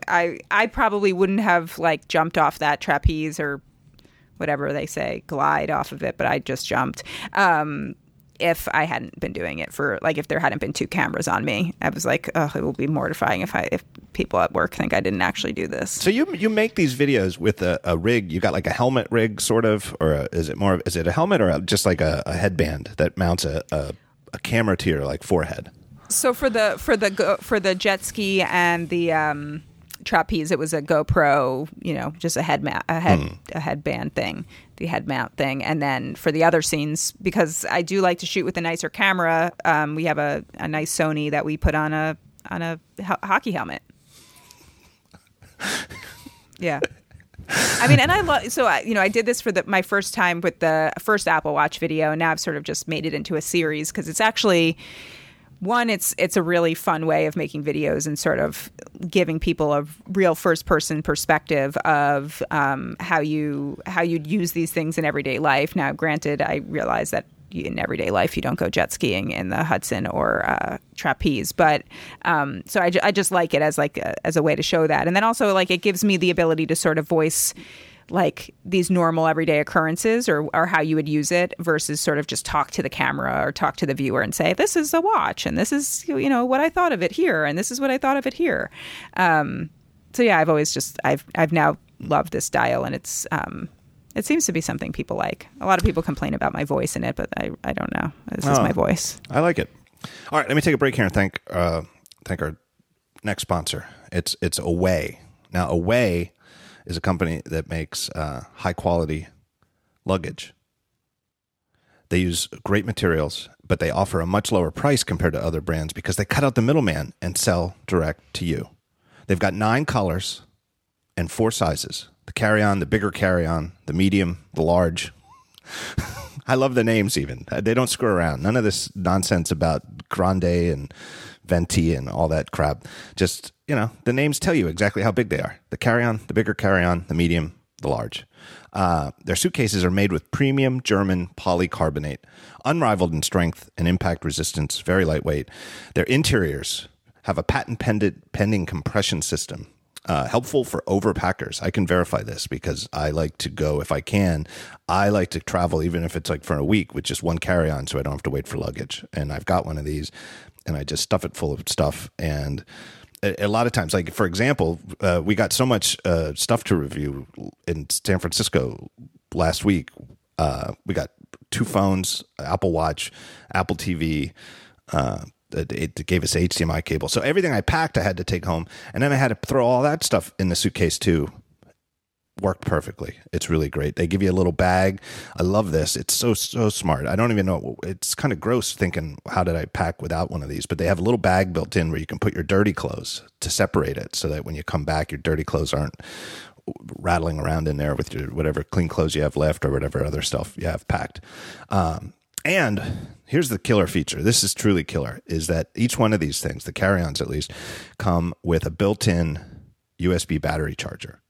I I probably wouldn't have like jumped off that trapeze or whatever they say, glide off of it, but I just jumped. Um, if I hadn't been doing it for like if there hadn't been two cameras on me. I was like, oh, it will be mortifying if I if people at work think I didn't actually do this. So you you make these videos with a, a rig. You got like a helmet rig, sort of, or a, is it more? of- Is it a helmet or a, just like a, a headband that mounts a, a a camera to your like forehead? So for the for the go, for the jet ski and the um, trapeze, it was a GoPro, you know, just a head ma- a head a headband thing, the head mount thing, and then for the other scenes, because I do like to shoot with a nicer camera, um, we have a, a nice Sony that we put on a on a ho- hockey helmet. *laughs* Yeah. I mean, and I love so I, you know I did this for the my first time with the first Apple Watch video, and now I've sort of just made it into a series because it's actually one it's it's a really fun way of making videos and sort of giving people a real first person perspective of um, how you how you'd use these things in everyday life. Now, granted, I realize that in everyday life you don't go jet skiing in the Hudson or uh, trapeze, but um, so I, I just like it as like a, as a way to show that, and then also like it gives me the ability to sort of voice like these normal everyday occurrences or, or how you would use it versus sort of just talk to the camera or talk to the viewer and say this is a watch and this is you know what i thought of it here and this is what i thought of it here um, so yeah i've always just i've i've now loved this dial and it's um, it seems to be something people like a lot of people complain about my voice in it but i, I don't know this is Oh. my voice I like it. All right, let me take a break here and thank uh, thank our next sponsor. It's it's Away. Now Away is a company that makes uh, high quality luggage. They use great materials, but they offer a much lower price compared to other brands because they cut out the middleman and sell direct to you. They've got nine colors and four sizes: the carry-on, the bigger carry-on, the medium, the large. *laughs* I love the names even. Uh, They don't screw around. None of this nonsense about grande and venti and all that crap. Just, you know, the names tell you exactly how big they are. The carry-on, the bigger carry-on, the medium, the large. Uh, their suitcases are made with premium German polycarbonate, unrivaled in strength and impact resistance, very lightweight. Their interiors have a patent pending compression system uh, helpful for overpackers. I can verify this because I like to go if I can. I like to travel even if it's like for a week with just one carry on, so I don't have to wait for luggage. And I've got one of these, and I just stuff it full of stuff. And a, a lot of times, like for example, uh, we got so much uh, stuff to review in San Francisco last week. Uh, we got two phones, Apple Watch, Apple TV. Uh, it, it gave us HDMI cable. So everything I packed, I had to take home, and then I had to throw all that stuff in the suitcase too. Worked perfectly. It's really great. They give you a little bag. I love this. It's so so smart. I don't even know. It's kind of gross thinking how did I pack without one of these? But they have a little bag built in where you can put your dirty clothes to separate it, so that when you come back, your dirty clothes aren't rattling around in there with your whatever clean clothes you have left or whatever other stuff you have packed. Um, and here's the killer feature. This is truly killer. Is that each one of these things, the carry-ons at least, come with a built-in USB battery charger.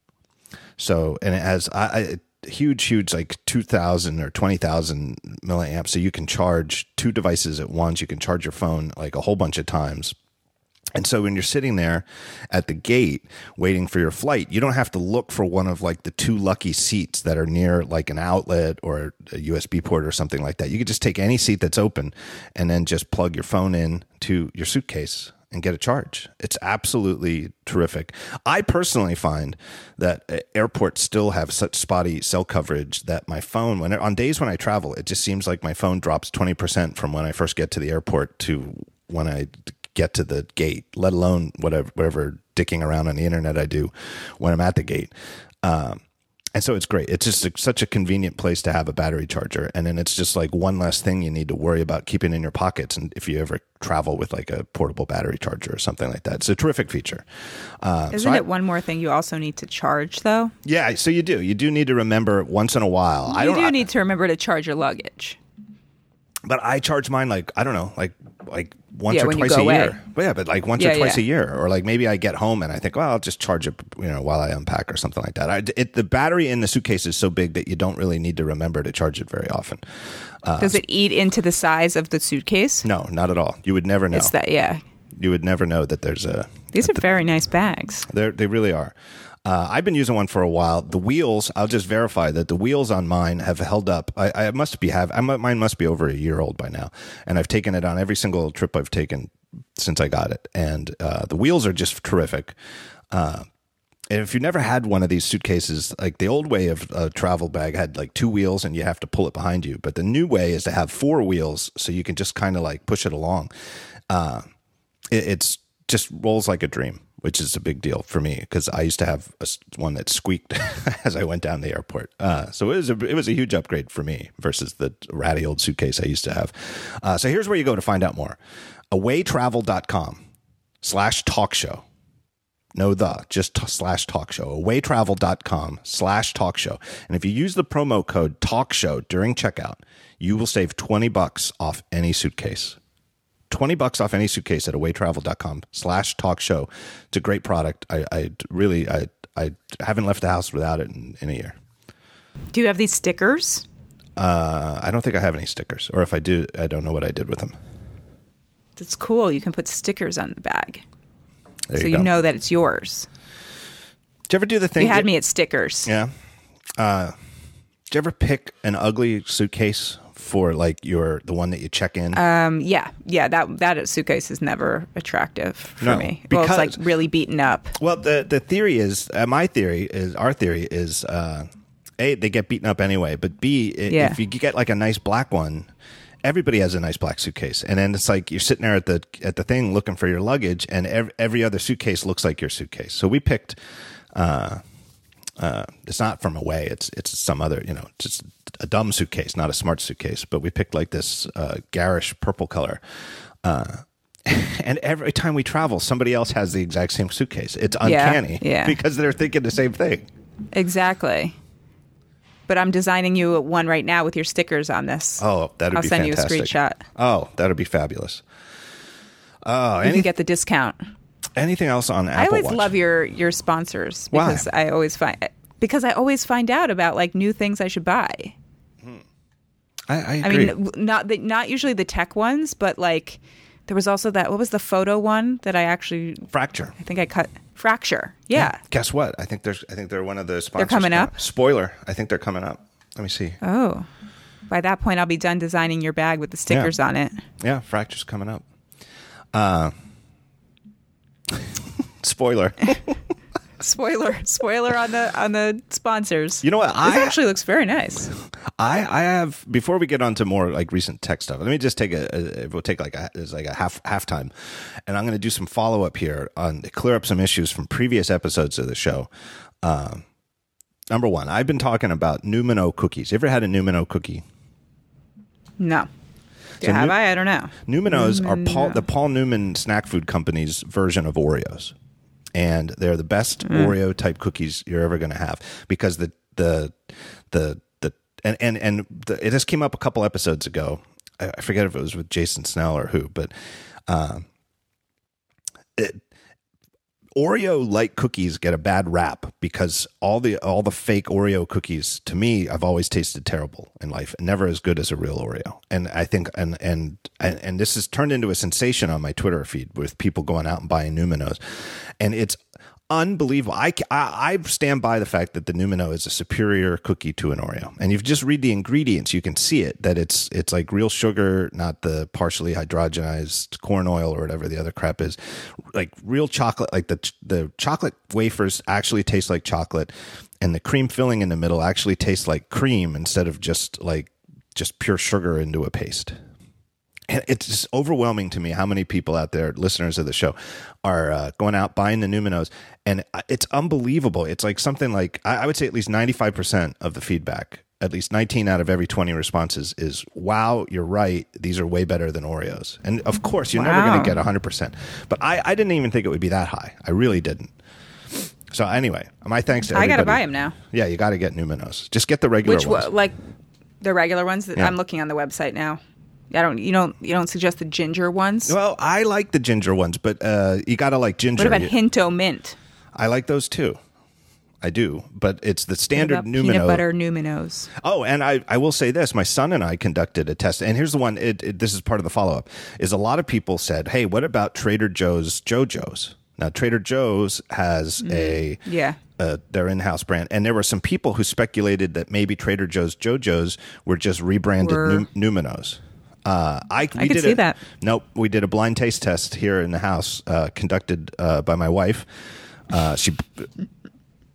So and it has I huge, huge like two thousand or twenty thousand milliamps. So you can charge two devices at once. You can charge your phone like a whole bunch of times. And so when you're sitting there at the gate waiting for your flight, you don't have to look for one of like the two lucky seats that are near like an outlet or a USB port or something like that. You could just take any seat that's open and then just plug your phone in to your suitcase and get a charge. It's absolutely terrific. I personally find that uh, airports still have such spotty cell coverage that my phone, when on days when I travel, it just seems like my phone drops 20% from when I first get to the airport to when I get to the gate, let alone whatever whatever dicking around on the internet I do when I'm at the gate. Um, and so it's great. It's just a, such a convenient place to have a battery charger, and then it's just like one less thing you need to worry about keeping in your pockets. And if you ever travel with like a portable battery charger or something like that, it's a terrific feature. Uh, isn't so I- it one more thing you also need to charge though yeah, so you do. You do need to remember once in a while. I you don't do I- need to remember to charge your luggage but I charge mine like I don't know, like like once Yeah, or twice a away. year. But yeah, but like once Yeah, or twice yeah. a year, or like maybe I get home and I think, well, I'll just charge it, you know, while I unpack or something like that. I, it, the battery in the suitcase is so big that you don't really need to remember to charge it very often. Uh, does it eat into the size of the suitcase No, not at all. You would never know. it's that yeah You would never know that there's a. these are very nice bags They they really are. Uh, I've been using one for a while. The wheels, I'll just verify that the wheels on mine have held up. I, I must be have I, mine must be over a year old by now, and I've taken it on every single trip I've taken since I got it, and uh, the wheels are just terrific. Uh, and if you never had one of these suitcases, like the old way of a travel bag had like two wheels and you have to pull it behind you, but the new way is to have four wheels so you can just kind of like push it along. Uh, it, it's just rolls like a dream, which is a big deal for me because I used to have a one that squeaked *laughs* as I went down the airport. Uh, so it was a it was a huge upgrade for me versus the ratty old suitcase I used to have. Uh, so here's where you go to find out more: awaytravel.com slash talk show. No, the just t- slash talk show. Awaytravel.com slash talk show. And if you use the promo code talk show during checkout, you will save 20 bucks off any suitcase. 20 bucks off any suitcase at awaytravel.com slash talk show. It's a great product. I, I really, I, I haven't left the house without it in, in a year. Do you have these stickers? Uh, I don't think I have any stickers, or if I do, I don't know what I did with them. That's cool. You can put stickers on the bag. There so you you, know that it's yours. Did you ever do the thing? You had that- me at stickers. Yeah. Uh, did you ever pick an ugly suitcase for like your the one that you check in? Um, yeah, yeah. That that suitcase is never attractive for No, me. Well, it's like really beaten up. well, the the theory is uh, my theory is our theory is uh, a they get beaten up anyway, but b i- Yeah. if you get like a nice black one. Everybody has a nice black suitcase, and then it's like you're sitting there at the at the thing looking for your luggage, and every, every other suitcase looks like your suitcase. So we picked uh, it's not from away. It's it's some other you know just a dumb suitcase, not a smart suitcase. But we picked like this uh, garish purple color. Uh, *laughs* and every time we travel, somebody else has the exact same suitcase. It's uncanny yeah. because they're thinking the same thing. Exactly. But I'm designing you one right now with your stickers on this. Oh, that'd be fabulous. I'll send you a screenshot. Oh, that'd be fabulous. Oh, You any, can get the discount. Anything else on Apple I always Watch? love your your sponsors Why? because I always find because I always find out about like new things I should buy. I, I I mean, not the, not usually the tech ones, but like there was also that. What was the photo one that I actually? Fracture. I think I cut fracture. Yeah. Guess what? I think there's. I think they're one of the sponsors. They're coming now. up? Spoiler. I think they're coming up. Let me see. Oh. By that point, I'll be done designing your bag with the stickers on it. Yeah, fracture's coming up. Uh, spoiler. *laughs* Spoiler, spoiler on the on the sponsors. You know what? This I actually looks very nice. I I have before we get on to more like recent tech stuff. Let me just take a, a we'll take like a it's like a half halftime, and I'm going to do some follow up here on clear up some issues from previous episodes of the show. Um, number one, I've been talking about Newman-O cookies. You ever had a Newman-O cookie? No. So have Nu- I? I don't know. Newman-O's are Paul, the Paul Newman snack food company's version of Oreos, and they're the best Oreo type cookies you're ever going to have because the the the the and and and the, it just came up a couple episodes ago. I, I forget if it was with Jason Snell or who, but um, it, Oreo like cookies get a bad rap because all the all the fake Oreo cookies to me I've always tasted terrible in life never as good as a real Oreo. And I think and and and, and this has turned into a sensation on my Twitter feed with people going out and buying Newman-O's. And it's unbelievable. I, I, I stand by the fact that the Newman-O is a superior cookie to an Oreo. And if you just read the ingredients, you can see it that it's it's like real sugar, not the partially hydrogenized corn oil or whatever the other crap is. Like real chocolate, like the the chocolate wafers actually taste like chocolate, and the cream filling in the middle actually tastes like cream instead of just like just pure sugar into a paste it's just overwhelming to me how many people out there, listeners of the show, are uh, going out buying the Newman-O's, and it's unbelievable. It's like something like I, I would say at least ninety five percent of the feedback, at least nineteen out of every twenty responses, is "Wow, you're right. These are way better than Oreos." And of course, you're never going to get hundred percent, but I, I didn't even think it would be that high. I really didn't. So anyway, my thanks to everybody. I gotta buy them now. Yeah, you got to get Newman-O's. Just get the regular Which ones. like the regular ones? That Yeah. I'm looking on the website now. I don't. You don't. You don't suggest the ginger ones. well, I like the ginger ones, but uh, you got to like ginger. what about Hint-O-Mint? I like those too. I do, but it's the standard Newman-O. peanut butter Newman-O's. Oh, and I, I will say this: my son and I conducted a test, and here's the one. It, it, this is part of the follow up. Is a lot of people said, "Hey, what about Trader Joe's JoJo's?" Now, Trader Joe's has a Yeah. uh, their in-house brand, and there were some people who speculated that maybe Trader Joe's JoJo's were just rebranded Were- Nu- Newman-O's. Uh, I, we could did see a- that. Nope, we did a blind taste test here in the house, uh, conducted uh, by my wife. Uh, she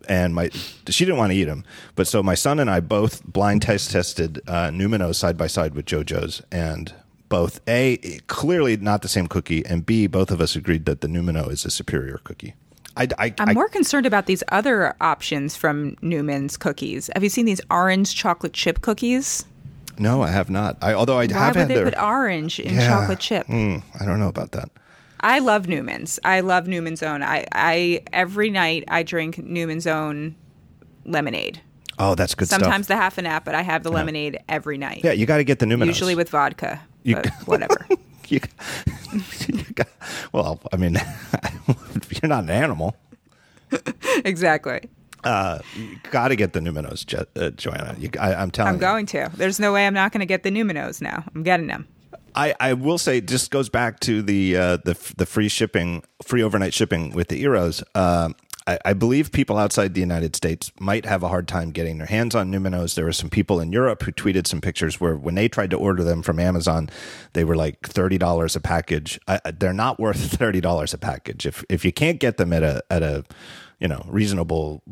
and my she didn't want to eat them, but so my son and I both blind taste tested uh, Newman-O's side by side with JoJo's, and both a clearly not the same cookie, and b both of us agreed that the Newman-O is a superior cookie. I, I, I'm I- more concerned about these other options from Newman's cookies. Have you seen these orange chocolate chip cookies? No, I have not. I although I Why have would had they their put orange in Yeah. chocolate chip? Hmm, I don't know about that. I love Newman's. I love Newman's Own. I, I every night I drink Newman's Own lemonade. Oh, that's good Sometimes stuff. the half and nap, but I have the lemonade every night. Yeah, you got to get the Newman's. usually with vodka. You- but *laughs* whatever. *laughs* you, *laughs* you got, well, I mean, you're not an animal. exactly. Uh, you got to get the Newman-O's, Jo- uh, Joanna. You, I, I'm telling I'm you. going to. There's no way I'm not going to get the Newman-O's now. I'm getting them. I, I will say, just goes back to the uh, the the free shipping, free overnight shipping with the Eros. Uh, I, I believe people outside the United States might have a hard time getting their hands on Newman-O's. There were some people in Europe who tweeted some pictures where, when they tried to order them from Amazon, they were like thirty dollars a package. I, I- they're not worth *laughs* thirty dollars a package. If if you can't get them at a at a you know reasonable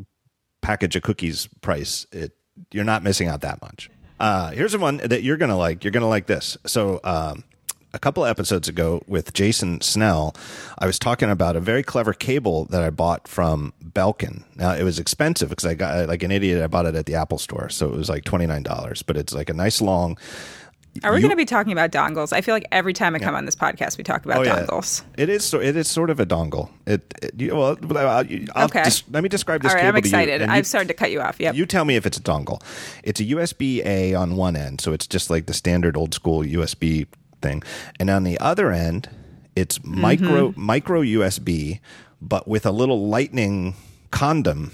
package of cookies price, it you're not missing out that much. Uh, here's one that you're gonna like. You're gonna like this. So, um, a couple episodes ago with Jason Snell, I was talking about a very clever cable that I bought from Belkin. Now it was expensive because I got like an idiot. I bought it at the Apple Store, so it was like twenty nine dollars. But it's like a nice long. Are we You- going to be talking about dongles? I feel like every time I come on this podcast, we talk about Oh yeah, dongles. it is. So, it is sort of a dongle. It. it you, well, I'll, I'll Okay. let me describe this All right, I'm excited. you- I've started to cut you off. Yep. You tell me if it's a dongle. It's a USB A on one end, so it's just like the standard old school USB thing, and on the other end, it's micro Mm-hmm. micro USB, but with a little lightning condom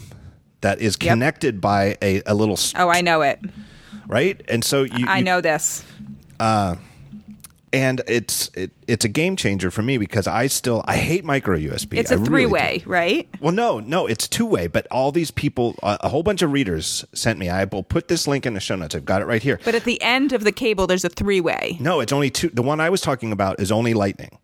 that is Yep. connected by a, a little s- oh, I know it. right, and so you, I know this. Uh, and it's it, it's a game changer for me because I still I hate micro USB. It's a three way, right? Well, no, no, it's two way. But all these people, a, a whole bunch of readers sent me. I will put this link in the show notes. I've got it right here. But at the end of the cable, there's a three way. No, it's only two. The one I was talking about is only Lightning.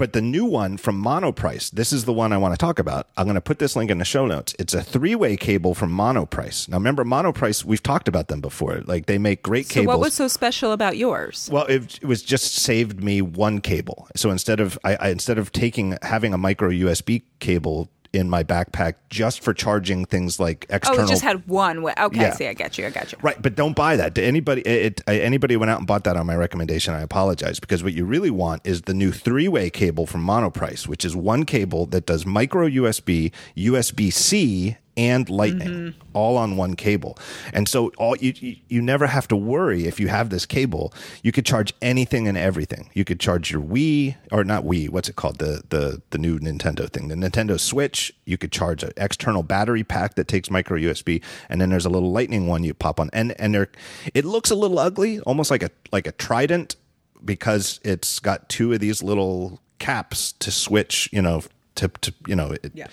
But the new one from Monoprice, this is the one I want to talk about. I'm going to put this link in the show notes. It's a three way cable from Monoprice. Now, remember, Monoprice, we've talked about them before. Like, they make great cables. So what was so special about yours? Well, it, it was just saved me one cable. So instead of I, I instead of taking having a micro USB cable in my backpack just for charging things like external. Oh, it just had one way. Okay, Yeah. see, I get you. I got you. Right, but don't buy that. To anybody, it, it, anybody went out and bought that on my recommendation. I apologize because what you really want is the new three-way cable from Monoprice, which is one cable that does micro USB, USB C, and Lightning Mm-hmm. all on one cable. And so all you, you you never have to worry if you have this cable. You could charge anything and everything. You could charge your Wii or not Wii. What's it called? The the the new Nintendo thing, the Nintendo Switch. You could charge an external battery pack that takes micro USB, and then there's a little Lightning one you pop on. And and there, it looks a little ugly, almost like a like a Trident, because it's got two of these little caps to switch. You know, to to you know. It, Yeah.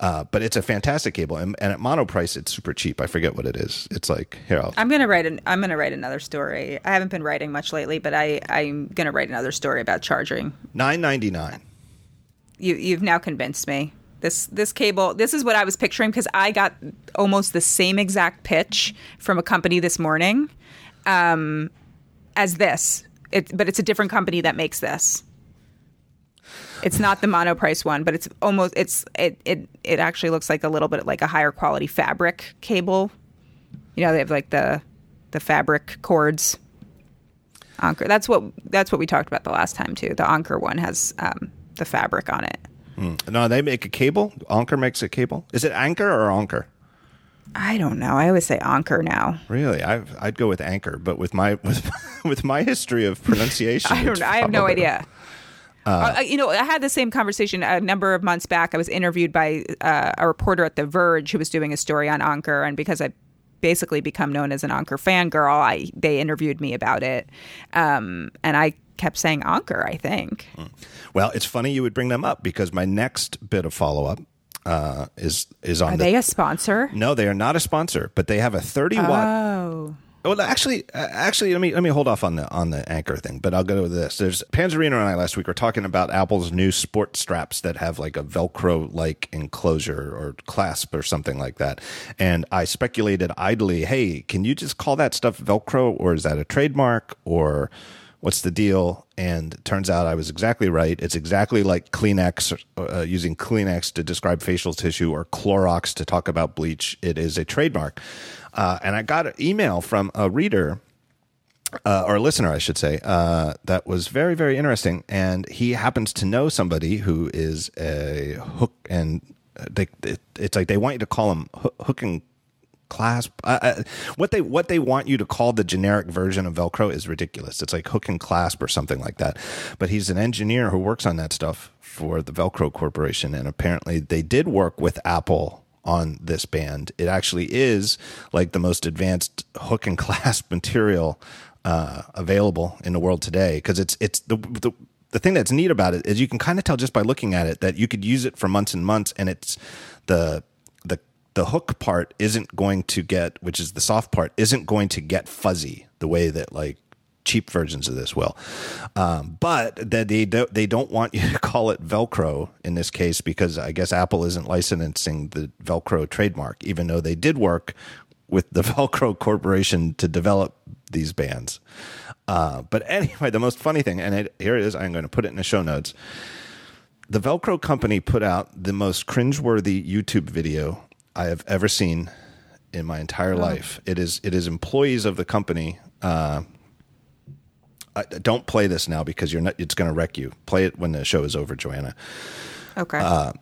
Uh, but it's a fantastic cable, and, and at Monoprice, it's super cheap. I forget what it is. It's like here. I'll, I'm gonna write an. I'm gonna write another story. I haven't been writing much lately, but I I'm gonna write another story about charging. nine ninety nine. You you've now convinced me. This this cable. This is what I was picturing because I got almost the same exact pitch from a company this morning, um, as this. It but it's a different company that makes this. It's not the monoprice one, but it's almost it's it it it actually looks like a little bit like a higher quality fabric cable. You know, they have like the the fabric cords. Anchor. That's what that's what we talked about the last time too. The Anchor one has um, the fabric on it. No, they make a cable. Anker makes a cable. Is it Anchor or Anker? I don't know. I always say Anchor now. Really, I, I'd go with Anchor, but with my *laughs* with, with my history of pronunciation, *laughs* I don't. I have no idea. Uh, you know, I had the same conversation a number of months back. I was interviewed by uh, a reporter at The Verge who was doing a story on Anchor, and because I basically become known as an Anchor fangirl, I they interviewed me about it, um, and I kept saying Anchor. I think. Well, it's funny you would bring them up because my next bit of follow up uh, is is on Are the. they a sponsor? no, they are not a sponsor, but they have a 30 watt. Oh. Well, actually, uh, actually, let me let me hold off on the on the anchor thing, but I'll go with this. There's Panzarino and I last week were talking about Apple's new sport straps that have like a Velcro like enclosure or clasp or something like that, and I speculated idly, hey, can you just call that stuff Velcro or is that a trademark or what's the deal? And turns out I was exactly right. It's exactly like Kleenex, uh, using Kleenex to describe facial tissue or Clorox to talk about bleach. It is a trademark. Uh, and I got an email from a reader uh, or a listener, I should say, uh, that was very, very interesting. And he happens to know somebody who is a hook, and they, it, it's like they want you to call him hook and clasp. Uh, uh, what they what they want you to call the generic version of Velcro is ridiculous. It's like hook and clasp or something like that. But he's an engineer who works on that stuff for the Velcro Corporation, and apparently they did work with Apple on this band. It actually is like the most advanced hook and *laughs* clasp material uh, available in the world today because it's it's the, the the thing that's neat about it is you can kind of tell just by looking at it that you could use it for months and months, and it's the the hook part isn't going to get, which is the soft part, isn't going to get fuzzy the way that like cheap versions of this will. Um, but that they don't, they don't want you *laughs* to call it Velcro in this case because I guess Apple isn't licensing the Velcro trademark, even though they did work with the *laughs* Velcro Corporation to develop these bands. Uh, but anyway, the most funny thing, and it, here it is, I'm going to put it in the show notes. The Velcro company put out the most cringeworthy YouTube video I have ever seen in my entire life. It is it is employees of the company. Uh, I, don't play this now because you're not. It's going to wreck you. Play it when the show is over, Joanna. Okay. Uh,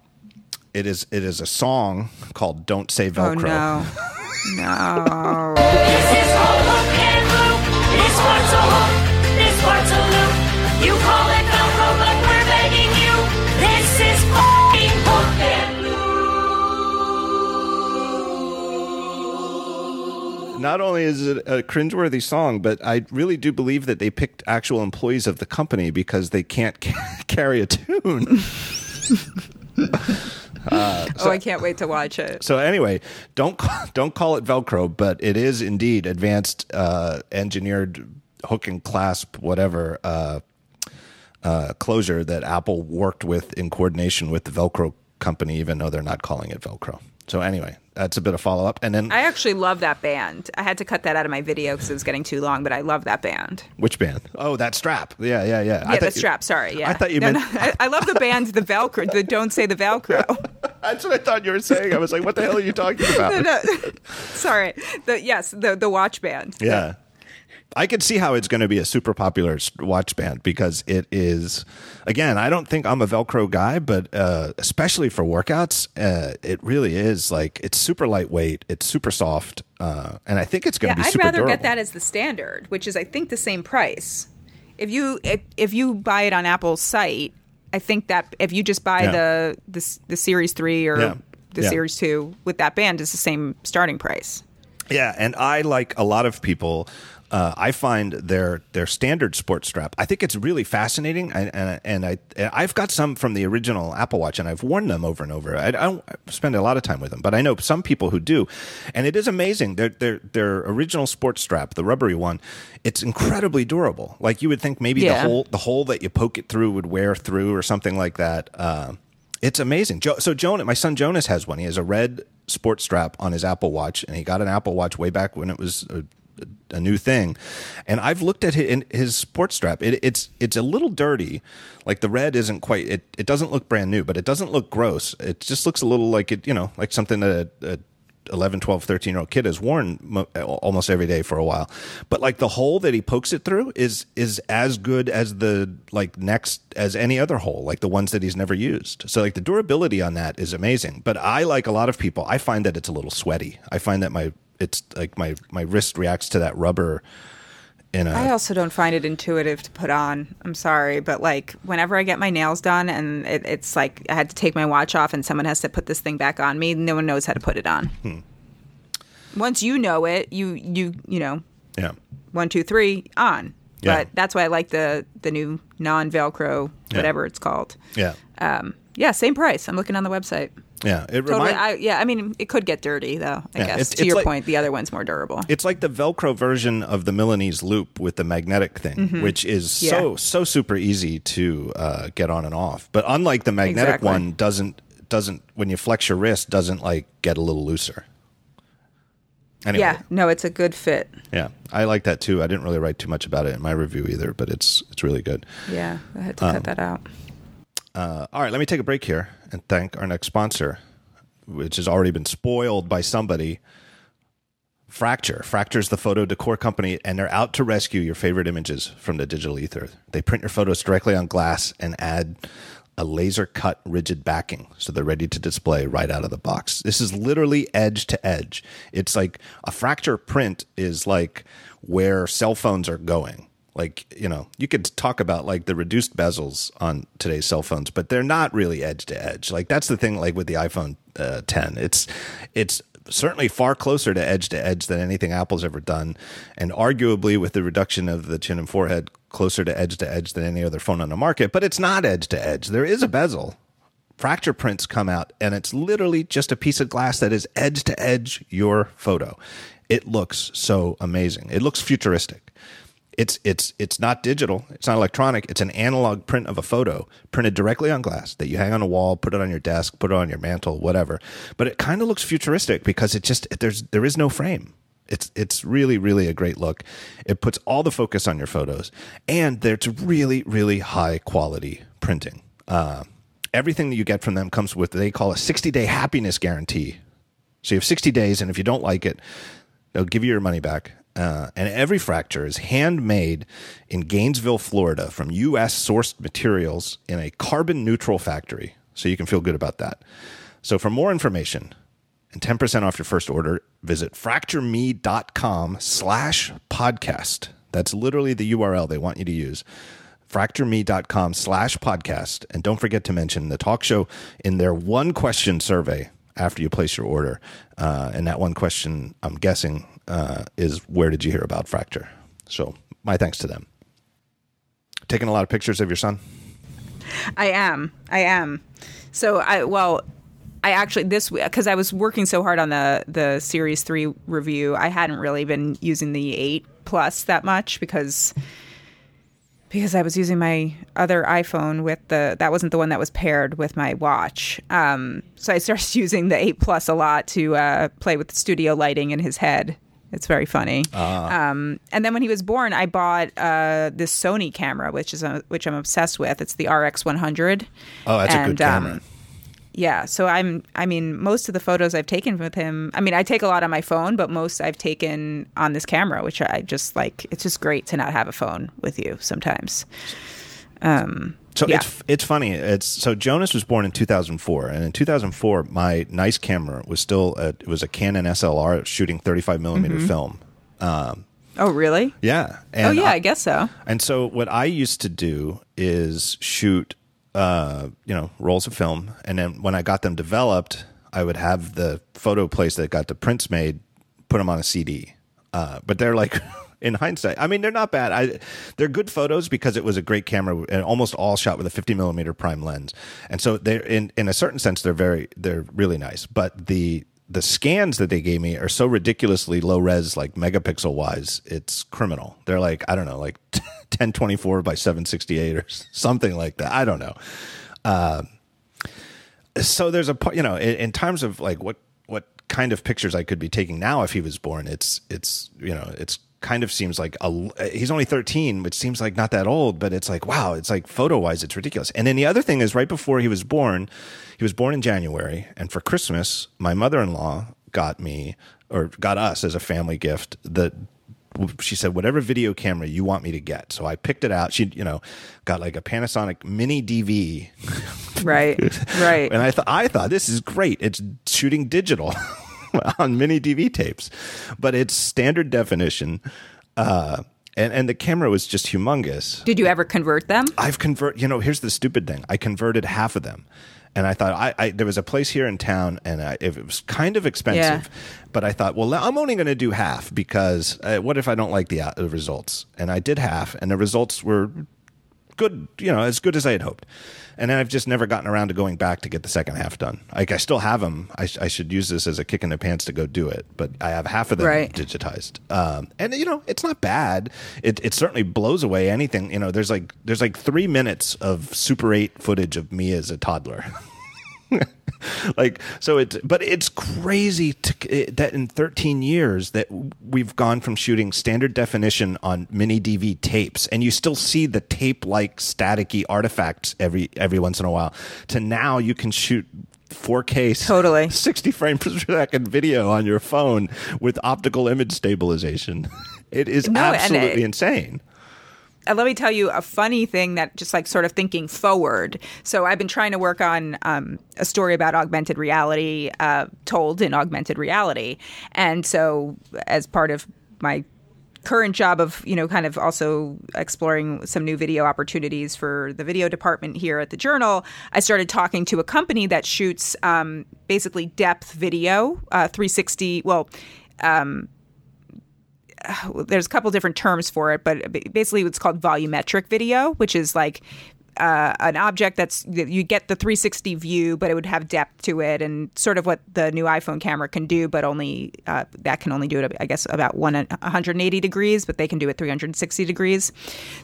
It is it is a song called "Don't Say oh Velcro." no. *laughs* No. Not only is it a cringeworthy song, but I really do believe that they picked actual employees of the company because they can't ca- *laughs* carry a tune. *laughs* oh, I can't wait to watch it. So anyway, don't ca- *laughs* don't call it Velcro, but it is indeed advanced uh, engineered hook and clasp, whatever uh, uh, closure that Apple worked with in coordination with the Velcro company, even though they're not calling it Velcro. So anyway, that's a bit of follow up. And then I actually love that band. I had to cut that out of my video because it was getting too long, but I love that band. which band? Oh, that strap. Yeah, yeah, yeah. Yeah, the strap. Sorry. Yeah. I thought you No, meant- no, I, I love the band, the Velcro, the Don't Say the Velcro. *laughs* That's what I thought you were saying. I was like, what the hell are you talking about? *laughs* No, Sorry. The yes, the the watch band. Yeah. I could see how it's going to be a super popular watch band because it is, again, I don't think I'm a Velcro guy, but uh, especially for workouts, uh, it really is like it's super lightweight, it's super soft, uh, and I think it's going Yeah, to be I'd rather durable. get that as the standard, which is I think the same price. If you if, if you buy it on Apple's site, I think that if you just buy Yeah. the the the Series 3 or Yeah. the Yeah. Series 2 with that band is the same starting price. Yeah, and I like a lot of people. Uh, I find their their standard sports strap. I think it's really fascinating, and and, and I and I've got some from the original Apple Watch, and I've worn them over and over. I, I don't spend a lot of time with them, but I know some people who do, and it is amazing. Their their their original sports strap, the rubbery one, it's incredibly durable. Like you would think maybe the hole the hole that you poke it through would wear through or something like that. Uh, it's amazing. Jo- so Jonas, my son Jonas has one. He has a red sports strap on his Apple Watch, and he got an Apple Watch way back when it was a, a new thing. And I've looked at his, his sports strap. It, it's it's a little dirty. Like the red isn't quite. It it doesn't look brand new, but it doesn't look gross. It just looks a little like it. You know, like something that. A, a 11 12 13 year old kid has worn mo- almost every day for a while. But like the hole that he pokes it through is is as good as the like next as any other hole like the ones that he's never used. So like the durability on that is amazing. But i like a lot of people i find that it's a little sweaty. I find that my it's like my my wrist reacts to that rubber in a I also don't find it intuitive to put on. I'm sorry, but like whenever I get my nails done and it, it's like I had to take my watch off and someone has to put this thing back on me, no one knows how to put it on. Hmm. Once you know it, you you you know yeah one two three on. Yeah. But that's why I like the the new non Velcro Yeah. whatever it's called. yeah Um, yeah, same price. I'm looking on the website. Yeah, it Totally. remind- I, yeah, I mean, it could get dirty though. I Yeah, guess it's- to it's your like- point, the other one's more durable. It's like the Velcro version of the Milanese loop with the magnetic thing, which is so Mm-hmm. So super easy to uh, get on and off. But unlike the magnetic Exactly. one, doesn't doesn't when you flex your wrist doesn't like get a little looser. Anyway, Yeah, no, it's a good fit. yeah, I like that too. I didn't really write too much about it in my review either, but it's it's really good. Yeah, I had to Um, cut that out. Uh, all right, let me take a break here and thank our next sponsor, which has already been spoiled by somebody. Fracture. Fracture's the photo decor company, and they're out to rescue your favorite images from the digital ether. They print your photos directly on glass and add a laser cut rigid backing so they're ready to display right out of the box. This is literally edge to edge. It's like a fracture print is like where cell phones are going like you know you could talk about like the reduced bezels on today's cell phones but they're not really edge to edge. Like that's the thing like with the iphone uh, 10 it's it's certainly far closer to edge to edge than anything apple's ever done and arguably with the reduction of the chin and forehead closer to edge to edge than any other phone on the market but it's not edge to edge. There is a bezel. Fracture prints come out and it's literally just a piece of glass that is edge to edge your photo. It looks so amazing. It looks futuristic it's it's it's not digital. It's not electronic. It's an analog print of a photo printed directly on glass that you hang on a wall put it on your desk put it on your mantle whatever. But it kind of looks futuristic because it just there's there is no frame. It's it's really really a great look. It puts all the focus on your photos and there's really really high quality printing. Uh, everything that you get from them comes with they call a 60 day happiness guarantee. So you have 60 days, and if you don't like it, they'll give you your money back. Uh, and every fracture is handmade in Gainesville, Florida, from U.S. sourced materials in a carbon neutral factory. So you can feel good about that. So for more information and 10% off your first order, visit fractureme.com slash podcast. That's literally the URL they want you to use fractureme.com slash podcast. And don't forget to mention the talk show in their one question survey after you place your order. Uh, and that one question, I'm guessing, uh, is where did you hear about Fracture? So my thanks to them. Taking a lot of pictures of your son? I am. I am. So I well, I actually this because I was working so hard on the the series three review. I hadn't really been using the eight plus that much because because I was using my other iPhone with the that wasn't the one that was paired with my watch. Um, so I started *laughs* using the eight plus a lot to uh, play with the studio lighting in his head. It's very funny. Um, and then when he was born, I bought uh, this Sony camera, which is a, which I'm obsessed with. It's the RX 100. Oh, that's a good And, camera. um, yeah, so I'm. I mean, most of the photos I've taken with him. I mean, I take a lot on my phone, but most I've taken on this camera, which I just like. It's just great to not have a phone with you sometimes. So Yeah. it's it's funny. It's so Jonas was born in 2004, and in 2004, my nice camera was still a, it was a Canon SLR shooting 35 millimeter Mm-hmm. film. Oh, really? Yeah. oh, yeah. I- I guess so. And so what I used to do is shoot, uh, you know, rolls of film, and then when I got them developed, I would have the photo place that got the prints made, put them on a CD. Uh, but they're like, *laughs* in hindsight, I mean, they're not bad. I, they're good photos because it was a great camera and almost all shot with a 50 millimeter prime lens, and so they're in in a certain sense they're very they're really nice. But the the scans that they gave me are so ridiculously low res, like megapixel wise, it's criminal. They're like, I don't know, like *laughs* 1024 by 768 or *laughs* something like that. I don't know. Uh, so there's a part, you know, in, in terms of like what, what kind of pictures I could be taking now if he was born, it's, it's, you know, it's kind of seems like a, he's only 13, which seems like not that old, but it's like, wow, it's like photo wise, it's ridiculous. And then the other thing is right before he was born, he was born in January. And for Christmas, my mother in law got me or got us as a family gift the she said whatever video camera you want me to get so i picked it out she you know got like a panasonic mini dv Right. *laughs* Right. and i thought i thought this is great it's shooting digital *laughs* *laughs* on mini dv tapes but it's standard definition uh and and the camera was just humongous Did you ever convert them? I've convert. You know, here's the stupid thing. I converted half of them, and I thought I, I there was a place here in town, and I, it was kind of expensive, but I thought, well, I'm only going to do half because uh, what if I don't like the, uh, the results? And I did half, and the results were good, you know, as good as I had hoped. And then I've just never gotten around to going back to get the second half done. Like I still have them. I, sh- I should use this as a kick in the pants to go do it, but I have half of them Right. digitized. Um, and you know, it's not bad. It it certainly blows away anything. You know, there's like there's like three minutes of Super Eight footage of me as a toddler. *laughs* *laughs* like so it's but it's crazy to, it, that in 13 years that we've gone from shooting standard definition on mini dv tapes and you still see the tape like staticky artifacts every every once in a while to now you can shoot 4K Totally. *laughs* 60 frames per second video on your phone with optical image stabilization. *laughs* It is No, eh, absolutely it- insane. And let me tell you a funny thing that just like sort of thinking forward. So I've been trying to work on um, a story about augmented reality uh, told in augmented reality. And so as part of my current job of you know kind of also exploring some new video opportunities for the video department here at the journal i started talking to a company that shoots um, basically depth video uh, 360 well *sighs* there's a couple different terms for it, but basically it's called volumetric video, which is like uh, an object that's you get the 360 view, but it would have depth to it, and sort of what the new iPhone camera can do, but only uh, that can only do it, I guess, about one 180 degrees, but they can do it 360 degrees.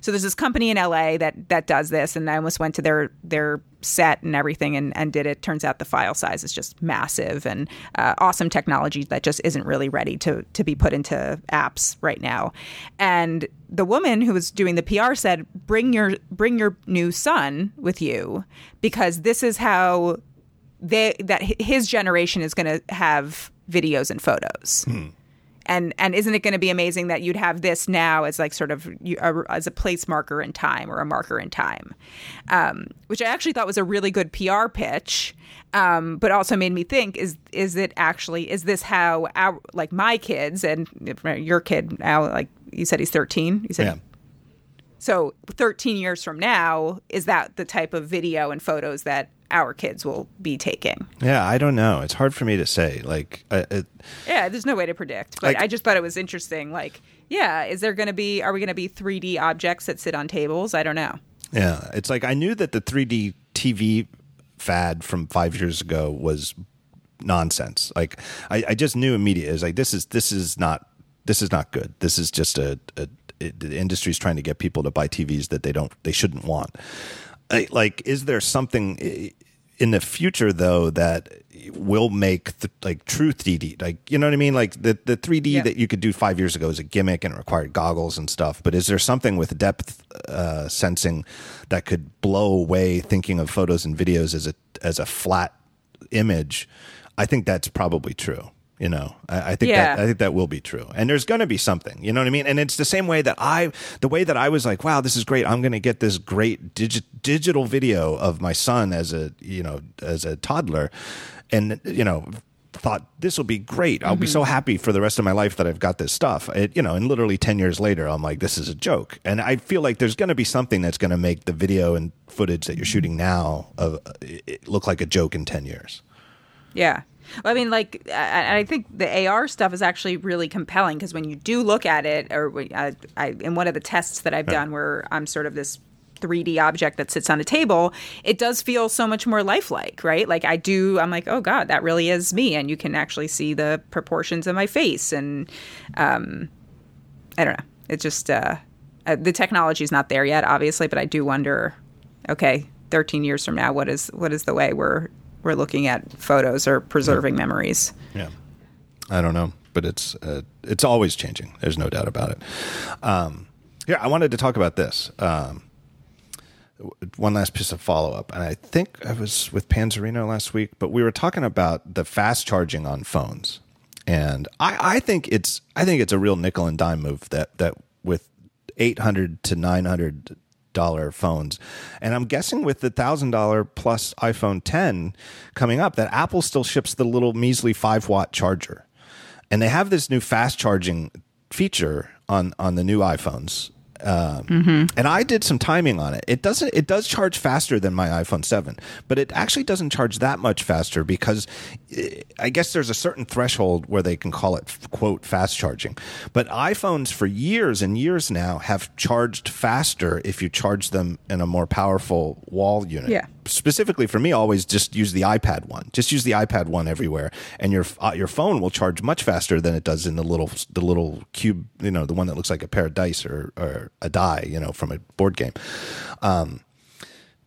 So there's this company in LA that that does this, and I almost went to their their set and everything and, and did it. Turns out the file size is just massive and uh, awesome technology that just isn't really ready to to be put into apps right now. And the woman who was doing the PR said, "Bring your bring your new son with you because this is how they that his generation is going to have videos and photos." and and isn't it going to be amazing that you'd have this now as like sort of you, a, as a place marker in time or a marker in time, um, which I actually thought was a really good PR pitch, um, but also made me think: is is it actually is this how our like my kids and your kid now like you said he's thirteen you said Yeah. so 13 years from now is that the type of video and photos that our kids will be taking Yeah, I don't know. It's hard for me to say. Like, uh, it, Yeah, there's no way to predict, but Like- I just thought it was interesting. Like, yeah, is there going to be? Are we going to be 3D objects that sit on tables? I don't know. yeah, it's like I knew that the 3D TV fad from five years ago was nonsense. Like, I, I just knew immediately. It's like this is this is not this is not good. This is just a, a it, the industry's trying to get people to buy TVs that they don't they shouldn't want. I, like, is there something in the future though that will make like true 3D? Like, you know what I mean? Like the the 3D Yeah. that you could do five years ago is a gimmick and it required goggles and stuff. But is there something with depth uh, sensing that could blow away thinking of photos and videos as a as a flat image? I think that's probably true. You know, I, I think Yeah. that I think that will be true. And there's going to be something. You know what I mean? And it's the same way that I, the way that I was like, wow, this is great. I'm going to get this great digi- digital video of my son as a you know as a toddler, and you know thought this will be great. I'll be so mm-hmm. happy for the rest of my life that I've got this stuff. It, you know, and literally 10 years later, I'm like, this is a joke. And I feel like there's going to be something that's going to make the video and footage that you're shooting now of look like a joke in 10 years. Yeah. I mean, like, I, I think the AR stuff is actually really compelling because when you do look at it, or I, I, in one of the tests that I've done where I'm sort of this 3D object that sits on a table, it does feel so much more lifelike, right? Like, I do, I'm like, oh God, that really is me. And you can actually see the proportions of my face. And um, I don't know. It's just, uh, uh, the technology is not there yet, obviously, but I do wonder, okay, 13 years from now, what is what is the way we're we're looking at photos or preserving memories? Yeah. I don't know, but it's uh, it's always changing. There's no doubt about it. Um, here, I wanted to talk about this. Um, one last piece of follow up, and I think I was with Panzarino last week, but we were talking about the fast charging on phones, and I, I think it's I think it's a real nickel and dime move that that with eight hundred to nine hundred dollar phones, and I'm guessing with the thousand dollar plus iPhone 10 coming up, that Apple still ships the little measly five watt charger, and they have this new fast charging feature on on the new iPhones. Um, Mm-hmm. And I did some timing on it. It doesn't. It does charge faster than my iPhone Seven, but it actually doesn't charge that much faster because eh, I guess there's a certain threshold where they can call it quote fast charging. But iPhones for years and years now have charged faster if you charge them in a more powerful wall unit. Yeah. Specifically for me, always just use the iPad one. Just use the iPad one everywhere, and your uh, your phone will charge much faster than it does in the little the little cube. You know, the one that looks like a pair of dice or or a die. You know, from a board game. Um,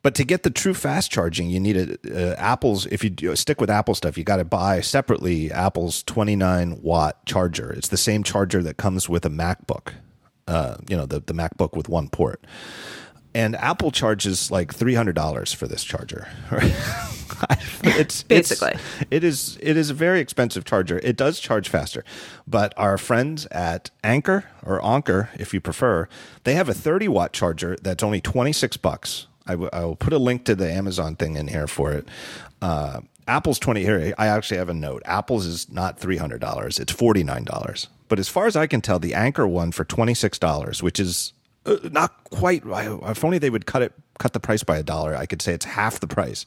but to get the true fast charging, you need a, uh, Apple's. If you do, stick with Apple stuff, you got to buy separately Apple's 29 watt charger. It's the same charger that comes with a MacBook. Uh, you know, the the MacBook with one port. And Apple charges like three hundred dollars for this charger. *laughs* it's Basically. it's, it is it is a very expensive charger. It does charge faster, but our friends at Anchor or Anker, if you prefer, they have a thirty watt charger that's only twenty six bucks. I, w- I will put a link to the Amazon thing in here for it. Uh, Apple's twenty here. I actually have a note. Apple's is not three hundred dollars; it's forty nine dollars. But as far as I can tell, the Anchor one for twenty six dollars, which is uh, not quite. If only they would cut it, cut the price by a dollar, I could say it's half the price.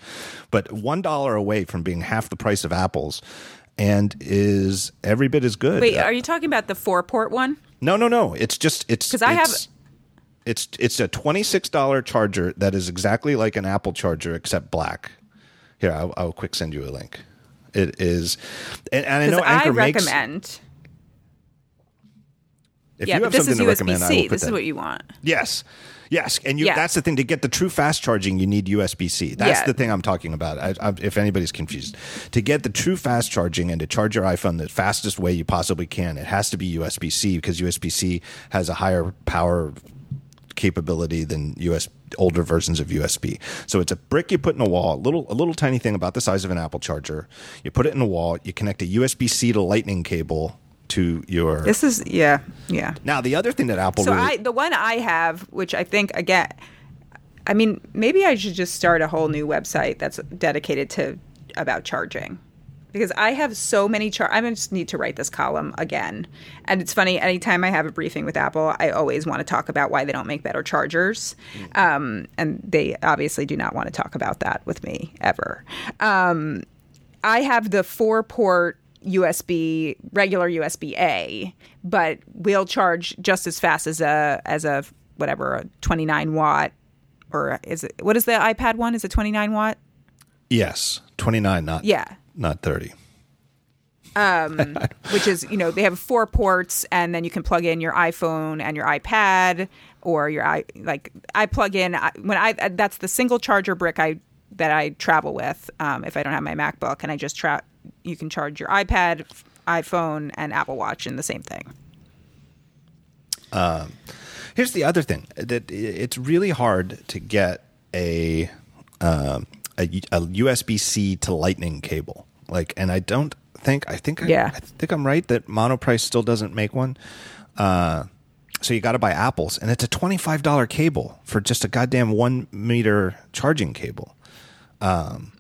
But one dollar away from being half the price of Apple's, and is every bit as good. Wait, are you talking about the four port one? no, no, no. It's just it's because I have- it's- It's a twenty six dollar charger that is exactly like an Apple charger except black. Here, I'll, I'll quick send you a link. It is, and, and I know Because I Anchor makes. If yeah, you have this something is to recommend, I will put This is what you want. Yes. Yes, and you, Yeah. that's the thing. To get the true fast charging, you need USB C. That's Yeah. the thing I'm talking about. I, I, if anybody's confused, to get the true fast charging and to charge your iPhone the fastest way you possibly can, it has to be USB C because USB C has a higher power capability than US older versions of USB. So it's a brick you put in a wall, a little a little tiny thing about the size of an Apple charger. You put it in a wall. You connect a USB C to Lightning cable to your. This is yeah, yeah. now the other thing that Apple So really, I the one I have, which I think again, I mean, maybe I should just start a whole new website that's dedicated to about charging. Because I have so many char I just need to write this column again. And it's funny, anytime I have a briefing with Apple, I always want to talk about why they don't make better chargers. Um, and they obviously do not want to talk about that with me ever. Um, I have the four port USB, regular USB A, but will charge just as fast as a as a whatever a 29 watt or is it what is the iPad one? Is it 29 watt? yes, twenty nine, not Yeah. not thirty. Um, *laughs* Which is, you know, they have four ports and then you can plug in your iPhone and your iPad or your i like I plug in when I that's the single charger brick I that I travel with um, if I don't have my MacBook and I just tra- you can charge your iPad, iPhone and Apple Watch in the same thing. Here's the other thing that it's really hard to get a um, a, a USB C to Lightning cable. Like, and I don't think I think I, Yeah. I think I'm right that Monoprice still doesn't make one. Uh, so you got to buy Apple's, and it's a twenty five dollar cable for just a goddamn one meter charging cable. Um,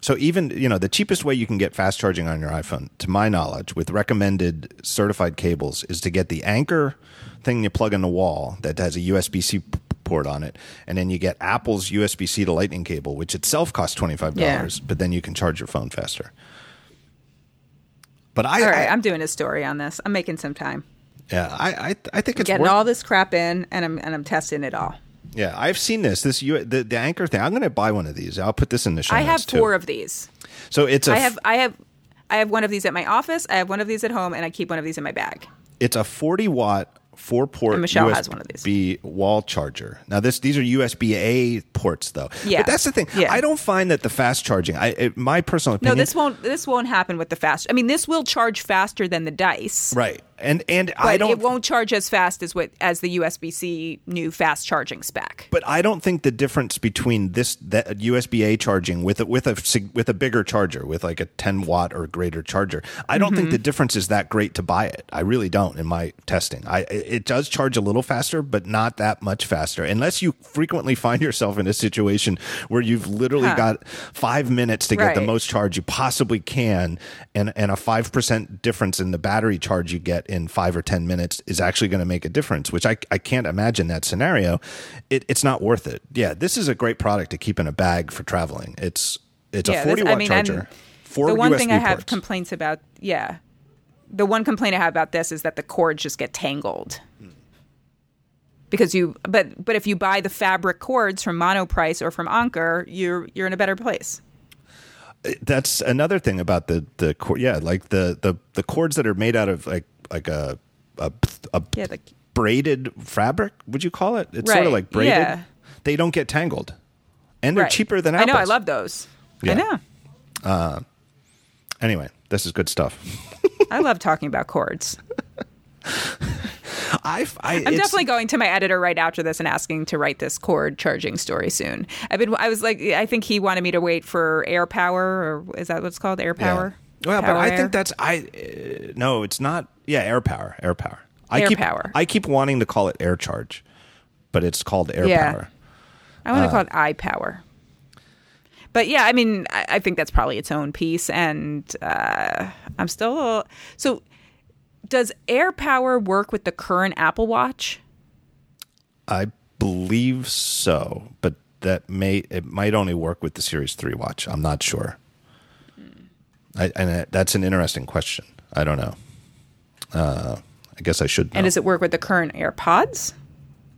So even you know the cheapest way you can get fast charging on your iPhone, to my knowledge, with recommended certified cables, is to get the Anchor thing you plug in the wall that has a USB C port on it, and then you get Apple's USB C to Lightning cable, which itself costs twenty five dollars, but then you can charge your phone faster. But I, All right, I I'm doing a story on this. I'm making some time. yeah, I, I, I think it's Getting worth, all this crap in and I'm and I'm testing it all. Yeah. I've seen this this U, the, the Anchor thing. I'm going to buy one of these. I'll put this in the show I have too. four of these. So it's a I have I have I have one of these at my office, I have one of these at home, and I keep one of these in my bag. it's a 40 watt four port And Michelle USB has one of these. wall charger. Now this these are USB A ports though. Yeah. But that's the thing. Yeah. I don't find that the fast charging. I it, my personal opinion. No, this won't this won't happen with the fast. I mean, this will charge faster than the dice. right. And and But I don't it won't charge as fast as what as the USB C new fast charging spec. But I don't think the difference between this that USB A charging with a, with a with a bigger charger with like a 10 watt or greater charger. I don't Mm-hmm. think the difference is that great to buy it. I really don't in my testing. I it does charge a little faster, but not that much faster. Unless you frequently find yourself in a situation where you've literally Huh. got 5 minutes to get the most charge you possibly can and and a 5% difference in the battery charge you get in five or ten minutes is actually going to make a difference. Which I I can't imagine that scenario. It, it's not worth it. Yeah, this is a great product to keep in a bag for traveling. It's it's Yeah, a this- forty I watt mean, charger. The one USB thing I have ports. complaints about, yeah, the one complaint I have about this is that the cords just get tangled. Because you, but but if you buy the fabric cords from Monoprice or from Anker, you're you're in a better place. that's another thing about the the cord. Yeah, like the the the cords that are made out of like like a a, a Yeah, the, braided fabric. Would you call it? It's sort of like braided. yeah. They don't get tangled, and they're right. cheaper than I know. I love those. Yeah. I know. Anyway, this is good stuff. *laughs* I love talking about cords. *laughs* I, I I'm definitely going to my editor right after this and asking to write this cord charging story soon. I've been. I was like, I think he wanted me to wait for air power, or is that what's called air power? Well, but I Air? think that's I. Uh, no, it's not. Yeah, air power. Air power. I Air keep, power. I keep wanting to call it air charge, but it's called air Yeah. power. I want to call it eye power. But yeah, I mean, I, I think that's probably its own piece, and uh, I'm still a little, so. Does air power work with the current Apple Watch? I believe so, but that may it might only work with the Series Three watch. I'm not sure. I, and uh, that's an interesting question. I don't know. Uh, I guess I should. Know. And does it work with the current AirPods?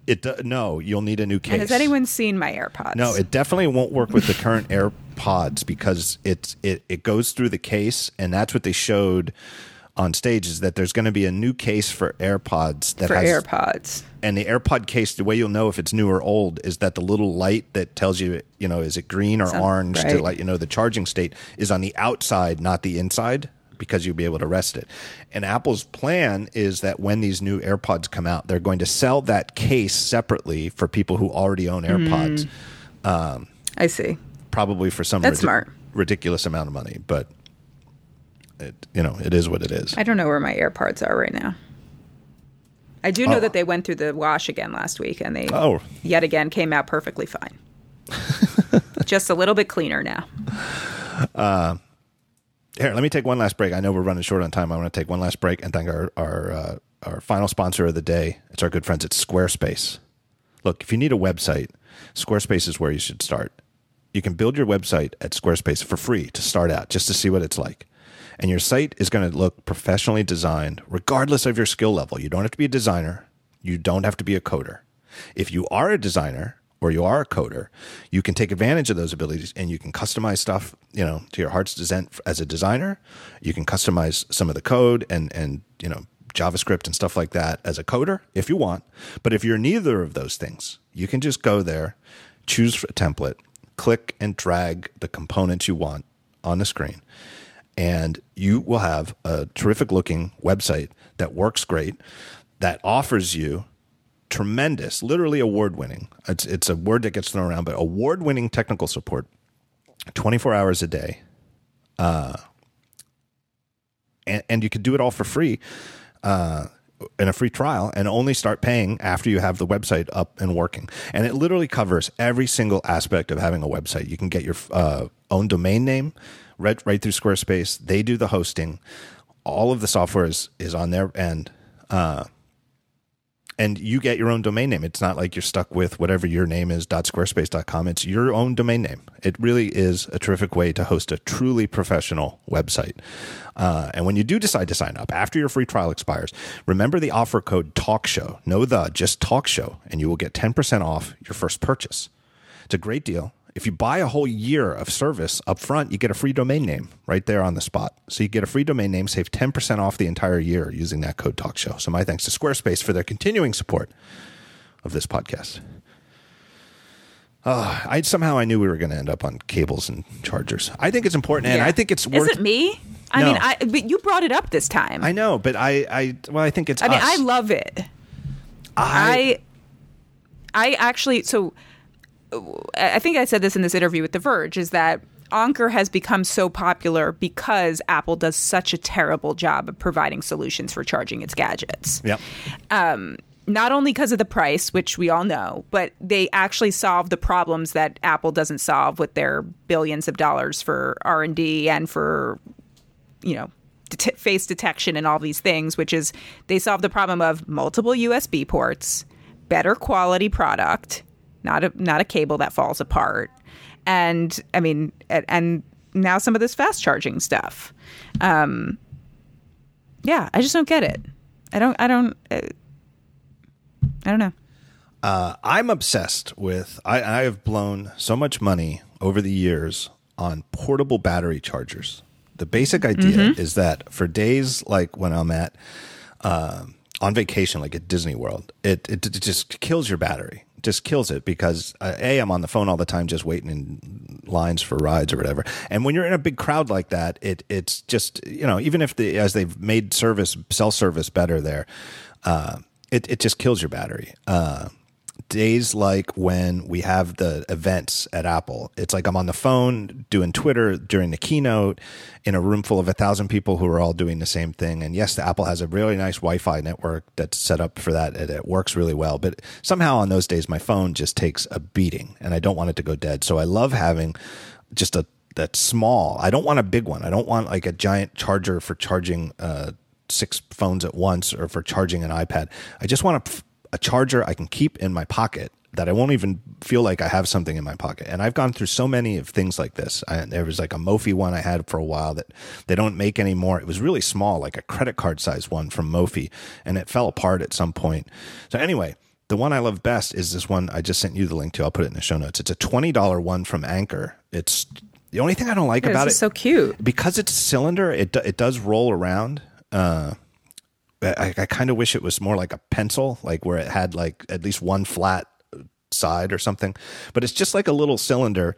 It do- no. You'll need a new case. And has anyone seen my AirPods? No, it definitely won't work with the current *laughs* AirPods because it's it it goes through the case, and that's what they showed on stage is that there's going to be a new case for AirPods that for has AirPods. and the AirPod case. The way you'll know if it's new or old is that the little light that tells you, you know, is it green or Some- orange to let you know the charging state is on the outside, not the inside. Because you'll be able to rest it. And Apple's plan is that when these new AirPods come out, they're going to sell that case separately for people who already own AirPods um, I see. probably for some That's smart. ridiculous amount of money, but it you know it is what it is. I don't know where my AirPods are right now. I do know oh. that they went through the wash again last week, and they Oh. yet again came out perfectly fine. *laughs* Just a little bit cleaner now. Uh, Here, let me take one last break. I know we're running short on time. I want to take one last break and thank our our uh, our final sponsor of the day. It's our good friends at Squarespace. Look, if you need a website, Squarespace is where you should start. You can build your website at Squarespace for free to start out, just to see what it's like. And your site is going to look professionally designed, regardless of your skill level. You don't have to be a designer. You don't have to be a coder. If you are a designer or you are a coder, you can take advantage of those abilities and you can customize stuff, you know, to your heart's descent as a designer. You can customize some of the code and and you know JavaScript and stuff like that as a coder if you want. But if you're neither of those things, you can just go there, choose a template, click and drag the components you want on the screen, and you will have a terrific looking website that works great, that offers you tremendous, literally award winning. It's it's a word that gets thrown around, but award winning technical support, twenty four hours a day, uh, and and you could do it all for free, uh, in a free trial, and only start paying after you have the website up and working. And it literally covers every single aspect of having a website. You can get your uh, own domain name right right through Squarespace. They do the hosting. All of the software is is on their end. Uh, and you get your own domain name. It's not like you're stuck with whatever your name is .squarespace.com. It's your own domain name. It really is a terrific way to host a truly professional website. Uh, and when you do decide to sign up after your free trial expires, remember the offer code TALKSHOW. No the, just TALKSHOW, and you will get 10% off your first purchase. It's a great deal. If you buy a whole year of service up front, you get a free domain name right there on the spot. So you get a free domain name, save 10% off the entire year using that code talk show. So my thanks to Squarespace for their continuing support of this podcast. Uh, I somehow I knew we were going to end up on cables and chargers. I think it's important, and Yeah. I think it's worth. Is it me? I No. mean, I but you brought it up this time. I know, but I, I, well, I think it's. I mean. I love it. I, I actually so I think I said this in this interview with The Verge is that Anker has become so popular because Apple does such a terrible job of providing solutions for charging its gadgets. Yep. Um, not only because of the price, which we all know, but they actually solve the problems that Apple doesn't solve with their billions of dollars for R and D and for you know det- face detection and all these things, which is they solve the problem of multiple USB ports, better quality product, not a not a cable that falls apart, and I mean, and, and now some of this fast charging stuff. Um, yeah, I just don't get it. I don't. I don't. Uh, I don't know. Uh, I'm obsessed with. I, I have blown so much money over the years on portable battery chargers. The basic idea is that for days like when I'm at um on vacation, like at Disney World, it, it it just kills your battery. Just kills it because uh, a I'm on the phone all the time, just waiting in lines for rides or whatever. And when you're in a big crowd like that, it it's just you know even if the as they've made service cell service better there, uh, it it just kills your battery. Uh, days like when we have the events at Apple. It's like I'm on the phone doing Twitter during the keynote in a room full of a thousand people who are all doing the same thing. And yes, the Apple has a really nice Wi-Fi network that's set up for that. and It works really well. But somehow on those days, my phone just takes a beating and I don't want it to go dead. So I love having just a that small. I don't want a big one. I don't want like a giant charger for charging uh, six phones at once or for charging an iPad. I just want a, a charger I can keep in my pocket that I won't even feel like I have something in my pocket. And I've gone through so many of things like this. I, there was like a Mophie one I had for a while that they don't make anymore. It was really small, like a credit card size one from Mophie, and it fell apart at some point. So anyway, the one I love best is this one I just sent you the link to. I'll put it in the show notes. It's a twenty dollar one from Anchor. It's the only thing I don't like This about is it so cute. because it's a cylinder. It it does roll around. Uh, I, I kind of wish it was more like a pencil, like where it had like at least one flat side or something. But it's just like a little cylinder,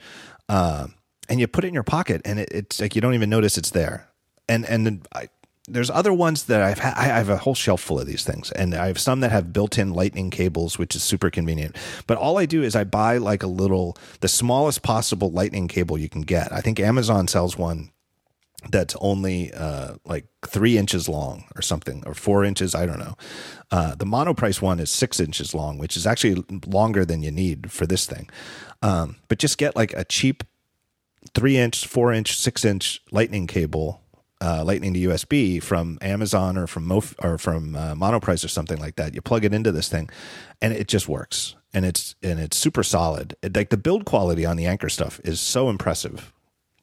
uh, and you put it in your pocket, and it, it's like you don't even notice it's there. And and then I, there's other ones that I've ha- I have a whole shelf full of these things, and I have some that have built-in lightning cables, which is super convenient. But all I do is I buy like a little, the smallest possible lightning cable you can get. I think Amazon sells one that's only uh, like three inches long or something, or four inches. I don't know. Uh, the monoprice one is six inches long, which is actually longer than you need for this thing. Um, but just get like a cheap three inch, four inch, six inch lightning cable, uh, lightning to USB from Amazon or from Mof- or from uh, Monoprice or something like that. You plug it into this thing, and it just works, and it's and it's super solid. It, like the build quality on the Anchor stuff is so impressive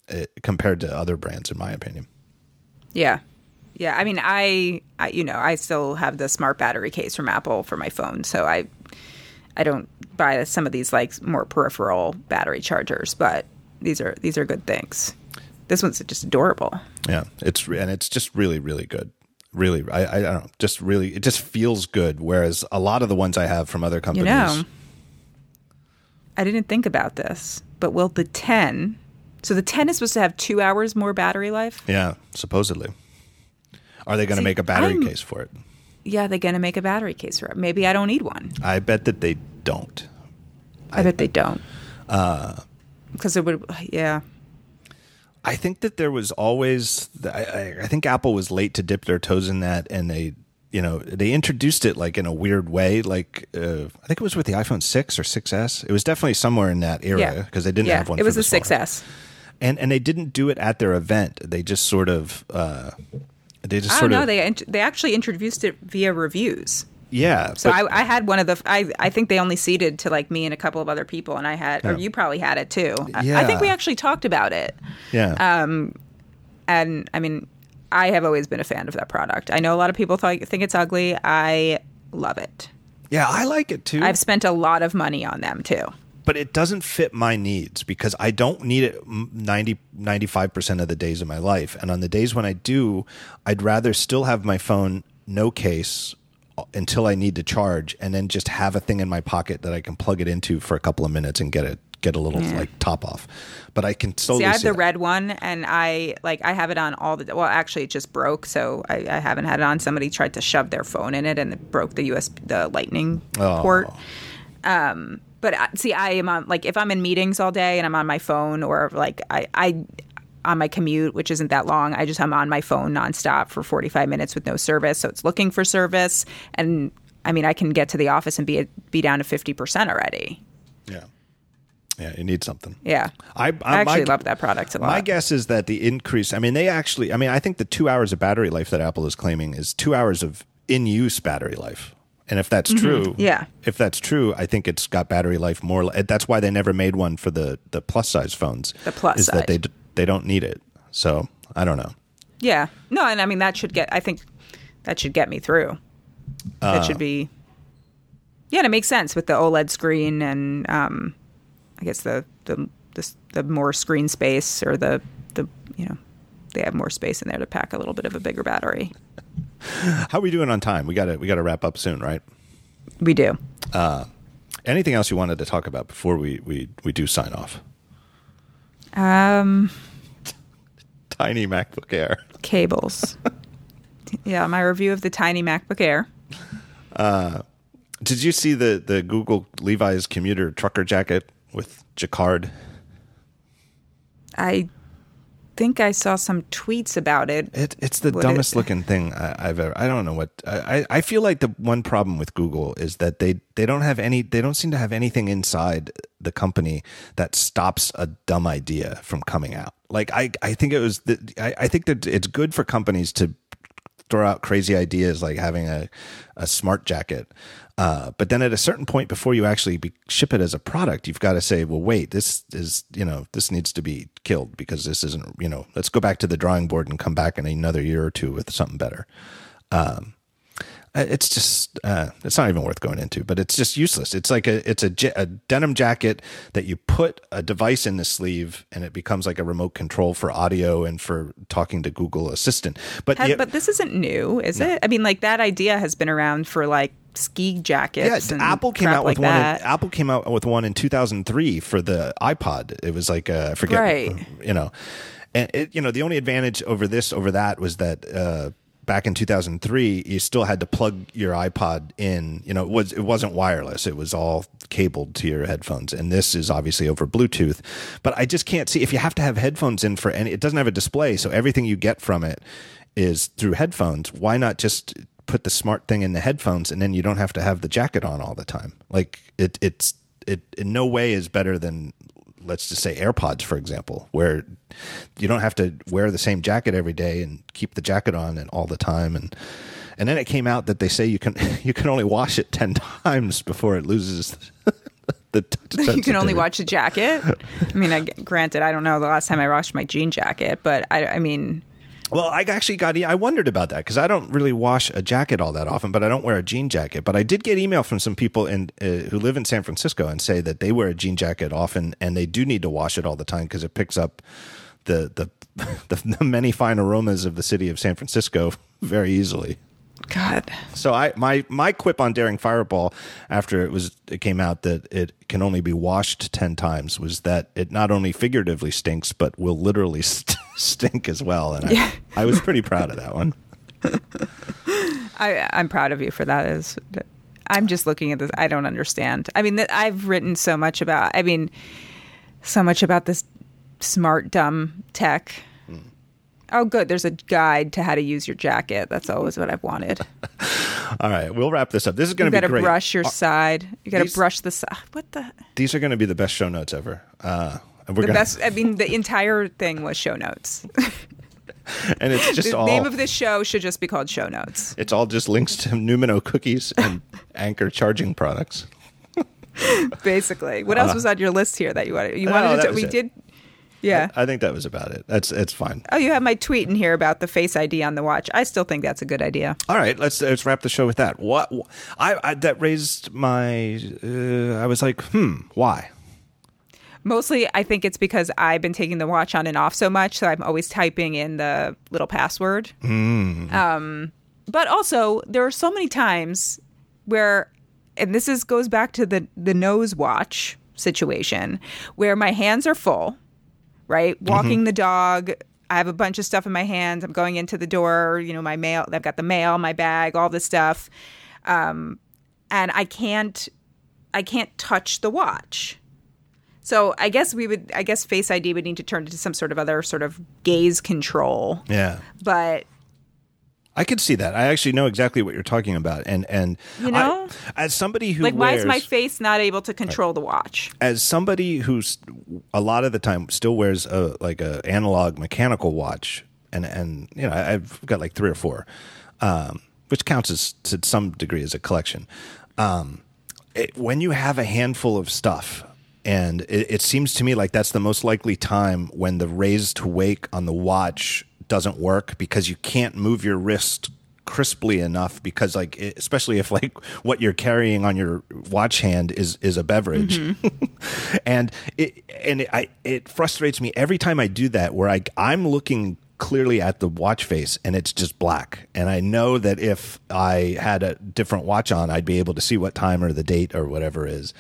Uh, compared to other brands, in my opinion. Yeah. Yeah. I mean, I, I, you know, I still have the smart battery case from Apple for my phone. So I, I don't buy some of these like more peripheral battery chargers, but these are, these are good things. This one's just adorable. Yeah, it's and it's just really really good. Really, I I don't know, just really it just feels good. Whereas a lot of the ones I have from other companies, You know, I didn't think about this, but will the 10, so the 10 is supposed to have two hours more battery life? yeah, supposedly, are they going to make a battery I'm- case for it? Yeah, they're going to make a battery case for it. Maybe I don't need one. I bet that they don't. I, bet they don't. Because it would, yeah. I think that there was always. I, I- I think Apple was late to dip their toes in that, and they, you know, they introduced it like in a weird way. Like uh, I think it was with the iPhone six or 6S. It was definitely somewhere in that era Yeah. because they didn't yeah, have one. It was smaller. 6S. And and they didn't do it at their event. They just sort of. Uh, they just I sort don't know. of. They they actually introduced it via reviews. yeah. So but- I, I had one of the. I I think they only seeded to like me and a couple of other people, and I had, or you probably had it too. I- I think we actually talked about it, yeah. um, and I mean, I have always been a fan of that product. I know a lot of people th- think it's ugly. I love it. yeah, I like it too. I've spent a lot of money on them too. But it doesn't fit my needs because I don't need it 90 95% of the days of my life and on the days when I do I'd rather still have my phone no case uh, until I need to charge and then just have a thing in my pocket that I can plug it into for a couple of minutes and get it get a little like top off but I can totally See, I have see the that. red one, and I like I have it on all the. Well, actually, it just broke, so I, I haven't had it on. Somebody tried to shove their phone in it, and it broke the USB, the Lightning Oh. port. Um, but see, I am on like if I'm in meetings all day and I'm on my phone, or like I, I on my commute, which isn't that long, I just I'm on my phone nonstop for 45 minutes with no service, so it's looking for service, and I mean I can get to the office and be be down to 50 percent already. yeah Yeah, you need something. Yeah. I, I actually my, love that product a lot. My guess is that the increase. I mean, they actually. I mean, I think the two hours of battery life that Apple is claiming is two hours of in use battery life. And if that's true, Mm-hmm. Yeah. if that's true, I think it's got battery life more. That's why they never made one for the the plus size phones. The plus is that they d- they don't need it. So I don't know. Yeah. No, and I mean that should get I think that should get me through. Uh, that should be Yeah, and it makes sense with the OLED screen and um I guess the the the, the more screen space or the the you know they have more space in there to pack a little bit of a bigger battery. *laughs* How are we doing on time? We got to we got to wrap up soon, right? We do. Anything else you wanted to talk about before we we we do sign off? Um Tiny MacBook Air. cables. yeah, my review of the tiny MacBook Air. Uh, Did you see the the Google Levi's commuter trucker jacket with jacquard? I think I saw some tweets about it. It, it's the What dumbest it- looking thing I, I've ever. I don't know what. I, I I feel like the one problem with Google is that they they don't have any. They don't seem to have anything inside the company that stops a dumb idea from coming out. Like I I think it was. The, I I think that it's good for companies to throw out crazy ideas like having a a smart jacket. Uh, but then at a certain point before you actually be, ship it as a product, you've got to say, well, wait, this is, you know, this needs to be killed because this isn't, you know, let's go back to the drawing board and come back in another year or two with something better. Um, it's just, uh, it's not even worth going into, but it's just useless. It's like a, it's a, a denim jacket that you put a device in the sleeve and it becomes like a remote control for audio and for talking to Google Assistant. But, yeah- but this isn't new, is it? I mean, like that idea has been around for like ski jackets. Yeah, and Apple came out with like one. In. Apple came out with one in 2003 for the iPod. It was like uh, I forget, Right. You know, and it, you know the only advantage over this over that was that. Uh, Back in 2003, you still had to plug your iPod in. You know, it was it wasn't wireless; it was all cabled to your headphones. And this is obviously over Bluetooth. But I just can't see if you have to have headphones in for any. It doesn't have a display, so everything you get from it is through headphones. Why not just put the smart thing in the headphones and then you don't have to have the jacket on all the time? Like it, it's it in no way is better than let's just say AirPods, for example, where you don't have to wear the same jacket every day and keep the jacket on and all the time and. And then it came out that they say you can *laughs* you can only wash it ten times before it loses *laughs* the. you can only watch a jacket. I mean, I, granted, I don't know the last time I washed my jean jacket, but I, I mean, Well, I actually got. I wondered about that because I don't really wash a jacket all that often, but I don't wear a jean jacket. But I did get email from some people in uh, who live in San Francisco and say that they wear a jean jacket often and they do need to wash it all the time because it picks up the the, *laughs* the the many fine aromas of the city of San Francisco very easily. God, So I my my quip on Daring Fireball after it was it came out that it can only be washed ten times was that it not only figuratively stinks but will literally *laughs* st- stink as well, and I, I was pretty proud of that one. *laughs* I, I'm proud of you for that. Is I'm just looking at this. I don't understand. I mean, that I've written so much about. I mean, so much about this smart dumb tech. Oh, good. There's a guide to how to use your jacket. That's always what I've wanted. *laughs* All right, we'll wrap this up. This is going You to got be to great. brush your side. You got to brush the side. What the? These are going to be the best show notes ever. Uh, and we're The gonna, best. I mean, the entire thing was show notes. *laughs* and it's *laughs* just the all name of this show should just be called show notes. it's all just links to Newman-O cookies and Anchor charging products. Basically, what else was on your list here that you wanted? You Uh, No, wanted that to. We it. did. Yeah. I think that was about it. That's it's fine. Oh, you have my tweet in here about the Face ID on the watch. I still think that's a good idea. All right, let's let's wrap the show with that. What I, I that raised my uh, I was like, hmm, why? Mostly, I think it's because I've been taking the watch on and off so much, so I'm always typing in the little password. Um, but also, there are so many times where, and this is goes back to the the nose watch situation, where my hands are full, right? Walking the dog. I have a bunch of stuff in my hands. I'm going into the door. You know, my mail. I've got the mail, my bag, all this stuff, um, and I can't. I can't touch the watch. So I guess we would. I guess Face ID would need to turn into some sort of other sort of gaze control. Yeah. But I could see that. I actually know exactly what you're talking about, and and You know? I, as somebody who Like, why is my face not able to control the watch? as somebody who's a lot of the time still wears a like a analog mechanical watch, and and you know I've got like three or four, um, which counts as to some degree as a collection. Um, it, when you have a handful of stuff. And it, it seems to me like that's the most likely time when the raise to wake on the watch doesn't work because you can't move your wrist crisply enough because like especially if *laughs* like what you're carrying on your watch hand is is a beverage. Mm-hmm. *laughs* And it and it, I it frustrates me every time I do that where I I'm looking clearly at the watch face and it's just black. And I know that if I had a different watch on I'd be able to see what time or the date or whatever is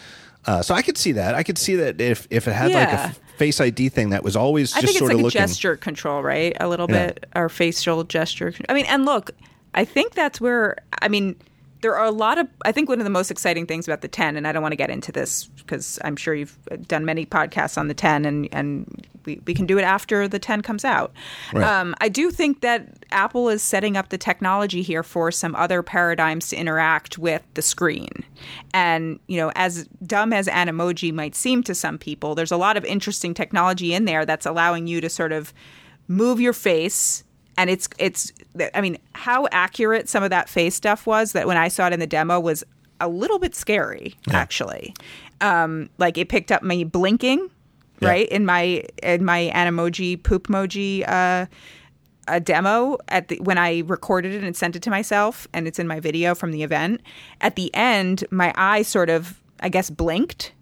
uh, so I could see that I could see that if if it had like a face ID thing that was always I just sort like of a looking gesture control, right? A little Yeah. bit, or facial gesture. I mean, and look, I think that's where, I mean, there are a lot of, I think one of the most exciting things about the 10, and I don't want to get into this because I'm sure you've done many podcasts on the 10 and, and we, we can do it after the 10 comes out. Right. Um, I do think that Apple is setting up the technology here for some other paradigms to interact with the screen. And, you know, as dumb as an emoji might seem to some people, there's a lot of interesting technology in there that's allowing you to sort of move your face and it's it's i mean how accurate some of that face stuff was that when i saw it in the demo was a little bit scary actually um like it picked up me blinking Yeah. right in my in my animoji poop emoji uh a demo at the when I recorded it and sent it to myself and it's in my video from the event. At the end, my eye sort of I guess blinked,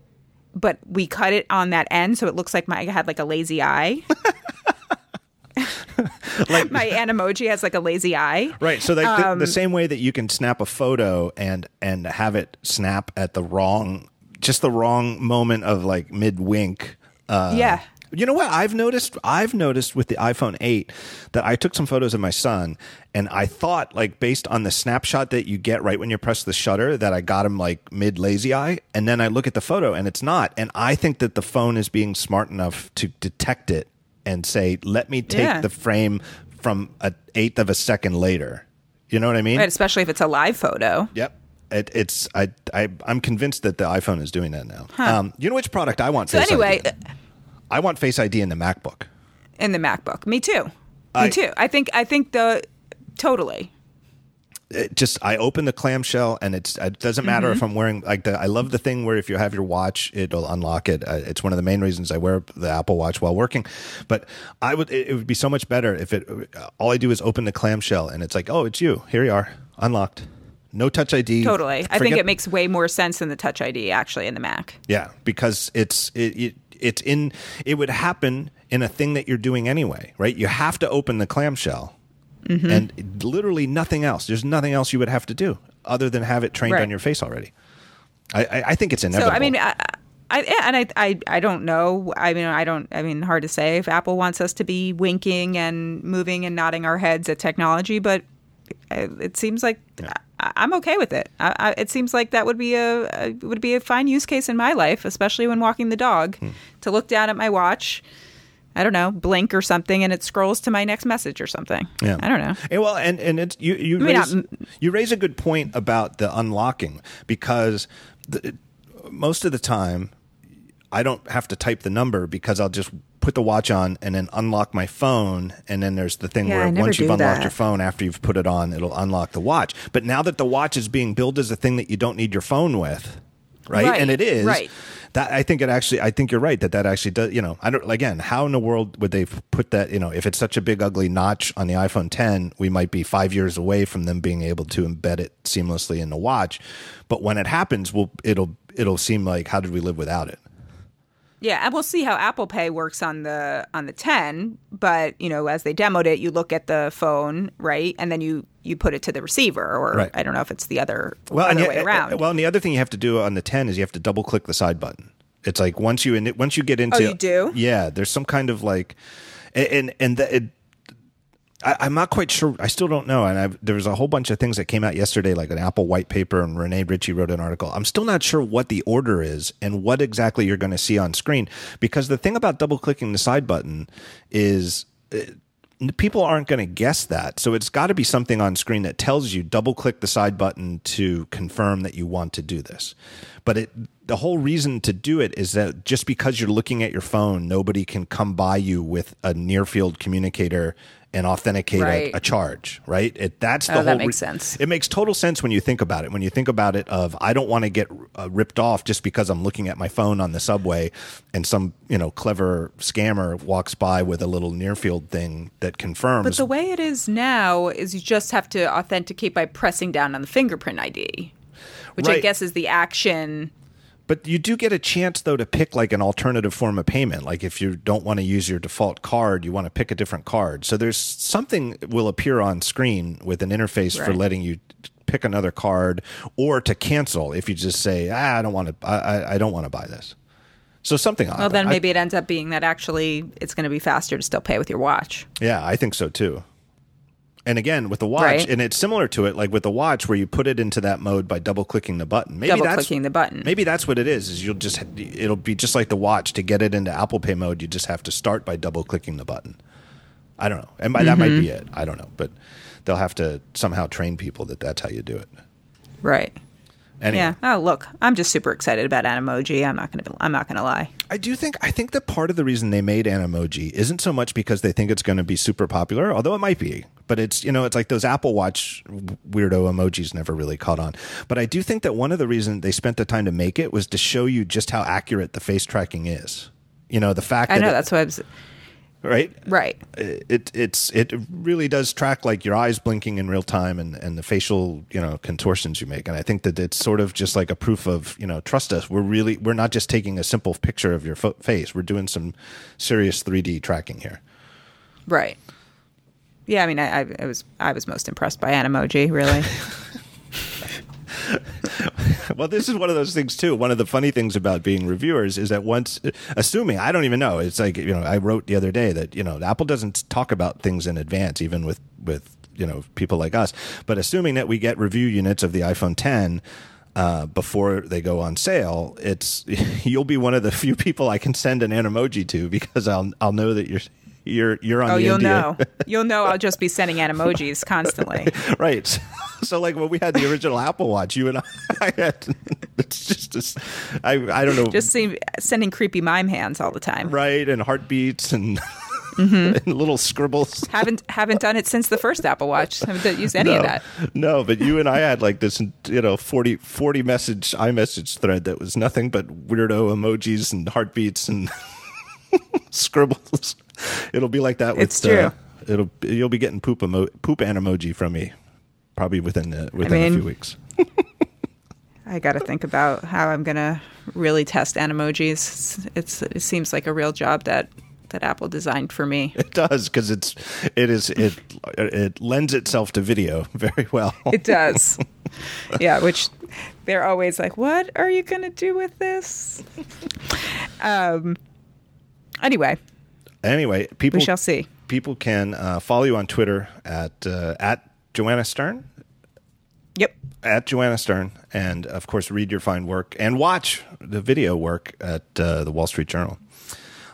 but we cut it on that end so it looks like my I had like a lazy eye. *laughs* *laughs* like my *laughs* animoji has like a lazy eye. Right. So like the, Um, the same way that you can snap a photo and and have it snap at the wrong just the wrong moment of like mid wink. Uh, Yeah. You know what I've noticed? I've noticed with the iPhone 8 that I took some photos of my son and I thought like based on the snapshot that you get right when you press the shutter that I got him like mid lazy eye and then I look at the photo and it's not and I think that the phone is being smart enough to detect it and say let me take Yeah. the frame from an eighth of a second later. You know what I mean? Right, especially if it's a live photo. Yep. It, it's I, I I'm convinced that the iPhone is doing that now. Um, you know which product I want? So Face anyway, ID? I want Face ID in the MacBook. in the MacBook. Me too. I- Me too. I think I think the totally. It just I open the clamshell and it's it doesn't matter Mm-hmm. if I'm wearing like the I love the thing where if you have your watch it'll unlock it. Uh, It's one of the main reasons I wear the Apple Watch while working. But I would it, would be so much better if it all I do is open the clamshell and it's like oh it's you here you are unlocked. No touch ID. Totally. I think it makes way more sense than the Touch ID actually in the Mac. Yeah, because it's it, it it's in it would happen in a thing that you're doing anyway, right? You have to open the clamshell, Mm-hmm. and literally nothing else. There's nothing else you would have to do other than have it trained Right. on your face already. I, I, I think it's inevitable. So. I mean, I, I and I, I I don't know. I mean, I don't. I mean, hard to say if Apple wants us to be winking and moving and nodding our heads at technology, but it, seems like I, I'm okay with it. I, I, it seems like that would be a, a would be a fine use case in my life, especially when walking the dog, Hmm. to look down at my watch. I don't know, blink or something, and it scrolls to my next message or something. Yeah. I don't know. And well, and and it's you you mean, raise, not- you raise a good point about the unlocking because the, most of the time I don't have to type the number because I'll just put the watch on and then unlock my phone and then there's the thing Yeah, where once you've unlocked that. your phone after you've put it on it'll unlock the watch. But now that the watch is being billed as a thing that you don't need your phone with, right? Right, And it is. right. That I think it actually. I think you're right that that actually does. You know, I don't. Again, how in the world would they put that? You know, if it's such a big ugly notch on the iPhone 10, we might be five years away from them being able to embed it seamlessly in the watch. But when it happens, we'll it'll it'll seem like how did we live without it? Yeah, and we'll see how Apple Pay works on the on the 10, but you know, as they demoed it, you look at the phone, right? And then you you put it to the receiver or Right. I don't know if it's the other Well, other way eh, eh, around. well, and the other thing you have to do on the 10 is you have to double click the side button. It's like once you in once you get into Oh, you do? yeah, there's some kind of like and and, the, it, I, I'm not quite sure. I still don't know. And I've, there was a whole bunch of things that came out yesterday, like an Apple white paper, and Rene Ritchie wrote an article. I'm still not sure what the order is and what exactly you're going to see on screen. Because the thing about double clicking the side button is n- people aren't going to guess that. So it's got to be something on screen that tells you double click the side button to confirm that you want to do this. But it the whole reason to do it is that just because you're looking at your phone, nobody can come by you with a near field communicator and authenticate Right. a, a charge, right? It, that's the Oh, whole. that makes sense. It makes total sense when you think about it. When you think about it, of I don't want to get uh, ripped off just because I'm looking at my phone on the subway, and some you know clever scammer walks by with a little near field thing that confirms. But the way it is now is you just have to authenticate by pressing down on the fingerprint ID, which I guess is the action. But you do get a chance though to pick like an alternative form of payment. Like if you don't want to use your default card, you want to pick a different card. So there's something will appear on screen with an interface for letting you pick another card or to cancel if you just say, ah, I don't want to, I, I- I don't want to buy this. So something. On. Well, then maybe it ends up being that actually it's going to be faster to still pay with your watch. Yeah, I think so too. And again, with the watch, Right. and it's similar to it, like with the watch, where you put it into that mode by double clicking the button. Maybe Double that's, clicking the button. Maybe that's what it is. Is you'll just it'll be just like the watch to get it into Apple Pay mode. You just have to start by double clicking the button. I don't know, and by that might be Mm-hmm. it. I don't know, but they'll have to somehow train people that that's how you do it. Right. Anyway, Yeah. Oh, look, I'm just super excited about Animoji. I'm not going to. I'm not to lie. I do think I think that part of the reason they made Animoji isn't so much because they think it's going to be super popular, although it might be. But it's you know it's like those Apple Watch weirdo emojis never really caught on. But I do think that one of the reasons they spent the time to make it was to show you just how accurate the face tracking is. You know the fact I that know it- that's what I was. right Right. Uh, it it's it really does track like your eyes blinking in real time and and the facial you know contortions you make and i think that it's sort of just like a proof of you know trust us we're really we're not just taking a simple picture of your fo- face we're doing some serious 3d tracking here Right. Yeah. I mean, I, I, I was. I was most impressed by Animoji. Really. *laughs* well this is one of those things too one of the funny things about being reviewers is that once assuming i don't even know it's like you know i wrote the other day that you know apple doesn't talk about things in advance even with with you know people like us but assuming that we get review units of the iphone 10 uh, before they go on sale, it's *laughs* you'll be one of the few people I can send an emoji to because I'll I'll know that you're you're you're on oh, you'll know. *laughs* You'll know. I'll just be sending Animojis constantly. *laughs* right. So, like when we had the original Apple Watch, you and I, *laughs* I had it's just this, I I don't know Just see, sending creepy mime hands all the time. right and heartbeats and, Mm-hmm. and little scribbles. Haven't haven't done it since the first Apple Watch. Haven't used any no, of that. no, but you and I had like this, you know, 40, 40 message iMessage thread that was nothing but weirdo emojis and heartbeats and scribbles. *laughs* It'll be like that. With, It's true. Uh, it'll you'll be getting poop emo- poop an emoji from me, probably within the, within a mean- few weeks. *laughs* I got to think about how I'm gonna really test Animojis. It's it seems like a real job that that Apple designed for me. It does because it's it is it it lends itself to video very well. It does. *laughs* yeah, which they're always like, "What are you going to do with this?" Um. Anyway, anyway, people we shall see. people can uh, follow you on Twitter at uh, at Joanna Stern Yep. at Joanna Stern, and of course read your fine work and watch the video work at uh, the Wall Street Journal.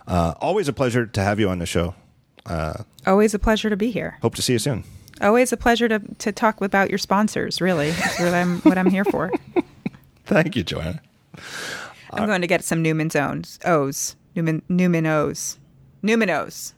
Uh, always a pleasure to have you on the show. Always a pleasure to be here. Hope to see you soon. Always a pleasure to to talk about your sponsors. Really, that's what I'm what I'm here for. *laughs* Thank you, Joanna. I'm going to get some Newman's O's. O's. Newman Newman-O's. Newman-O's.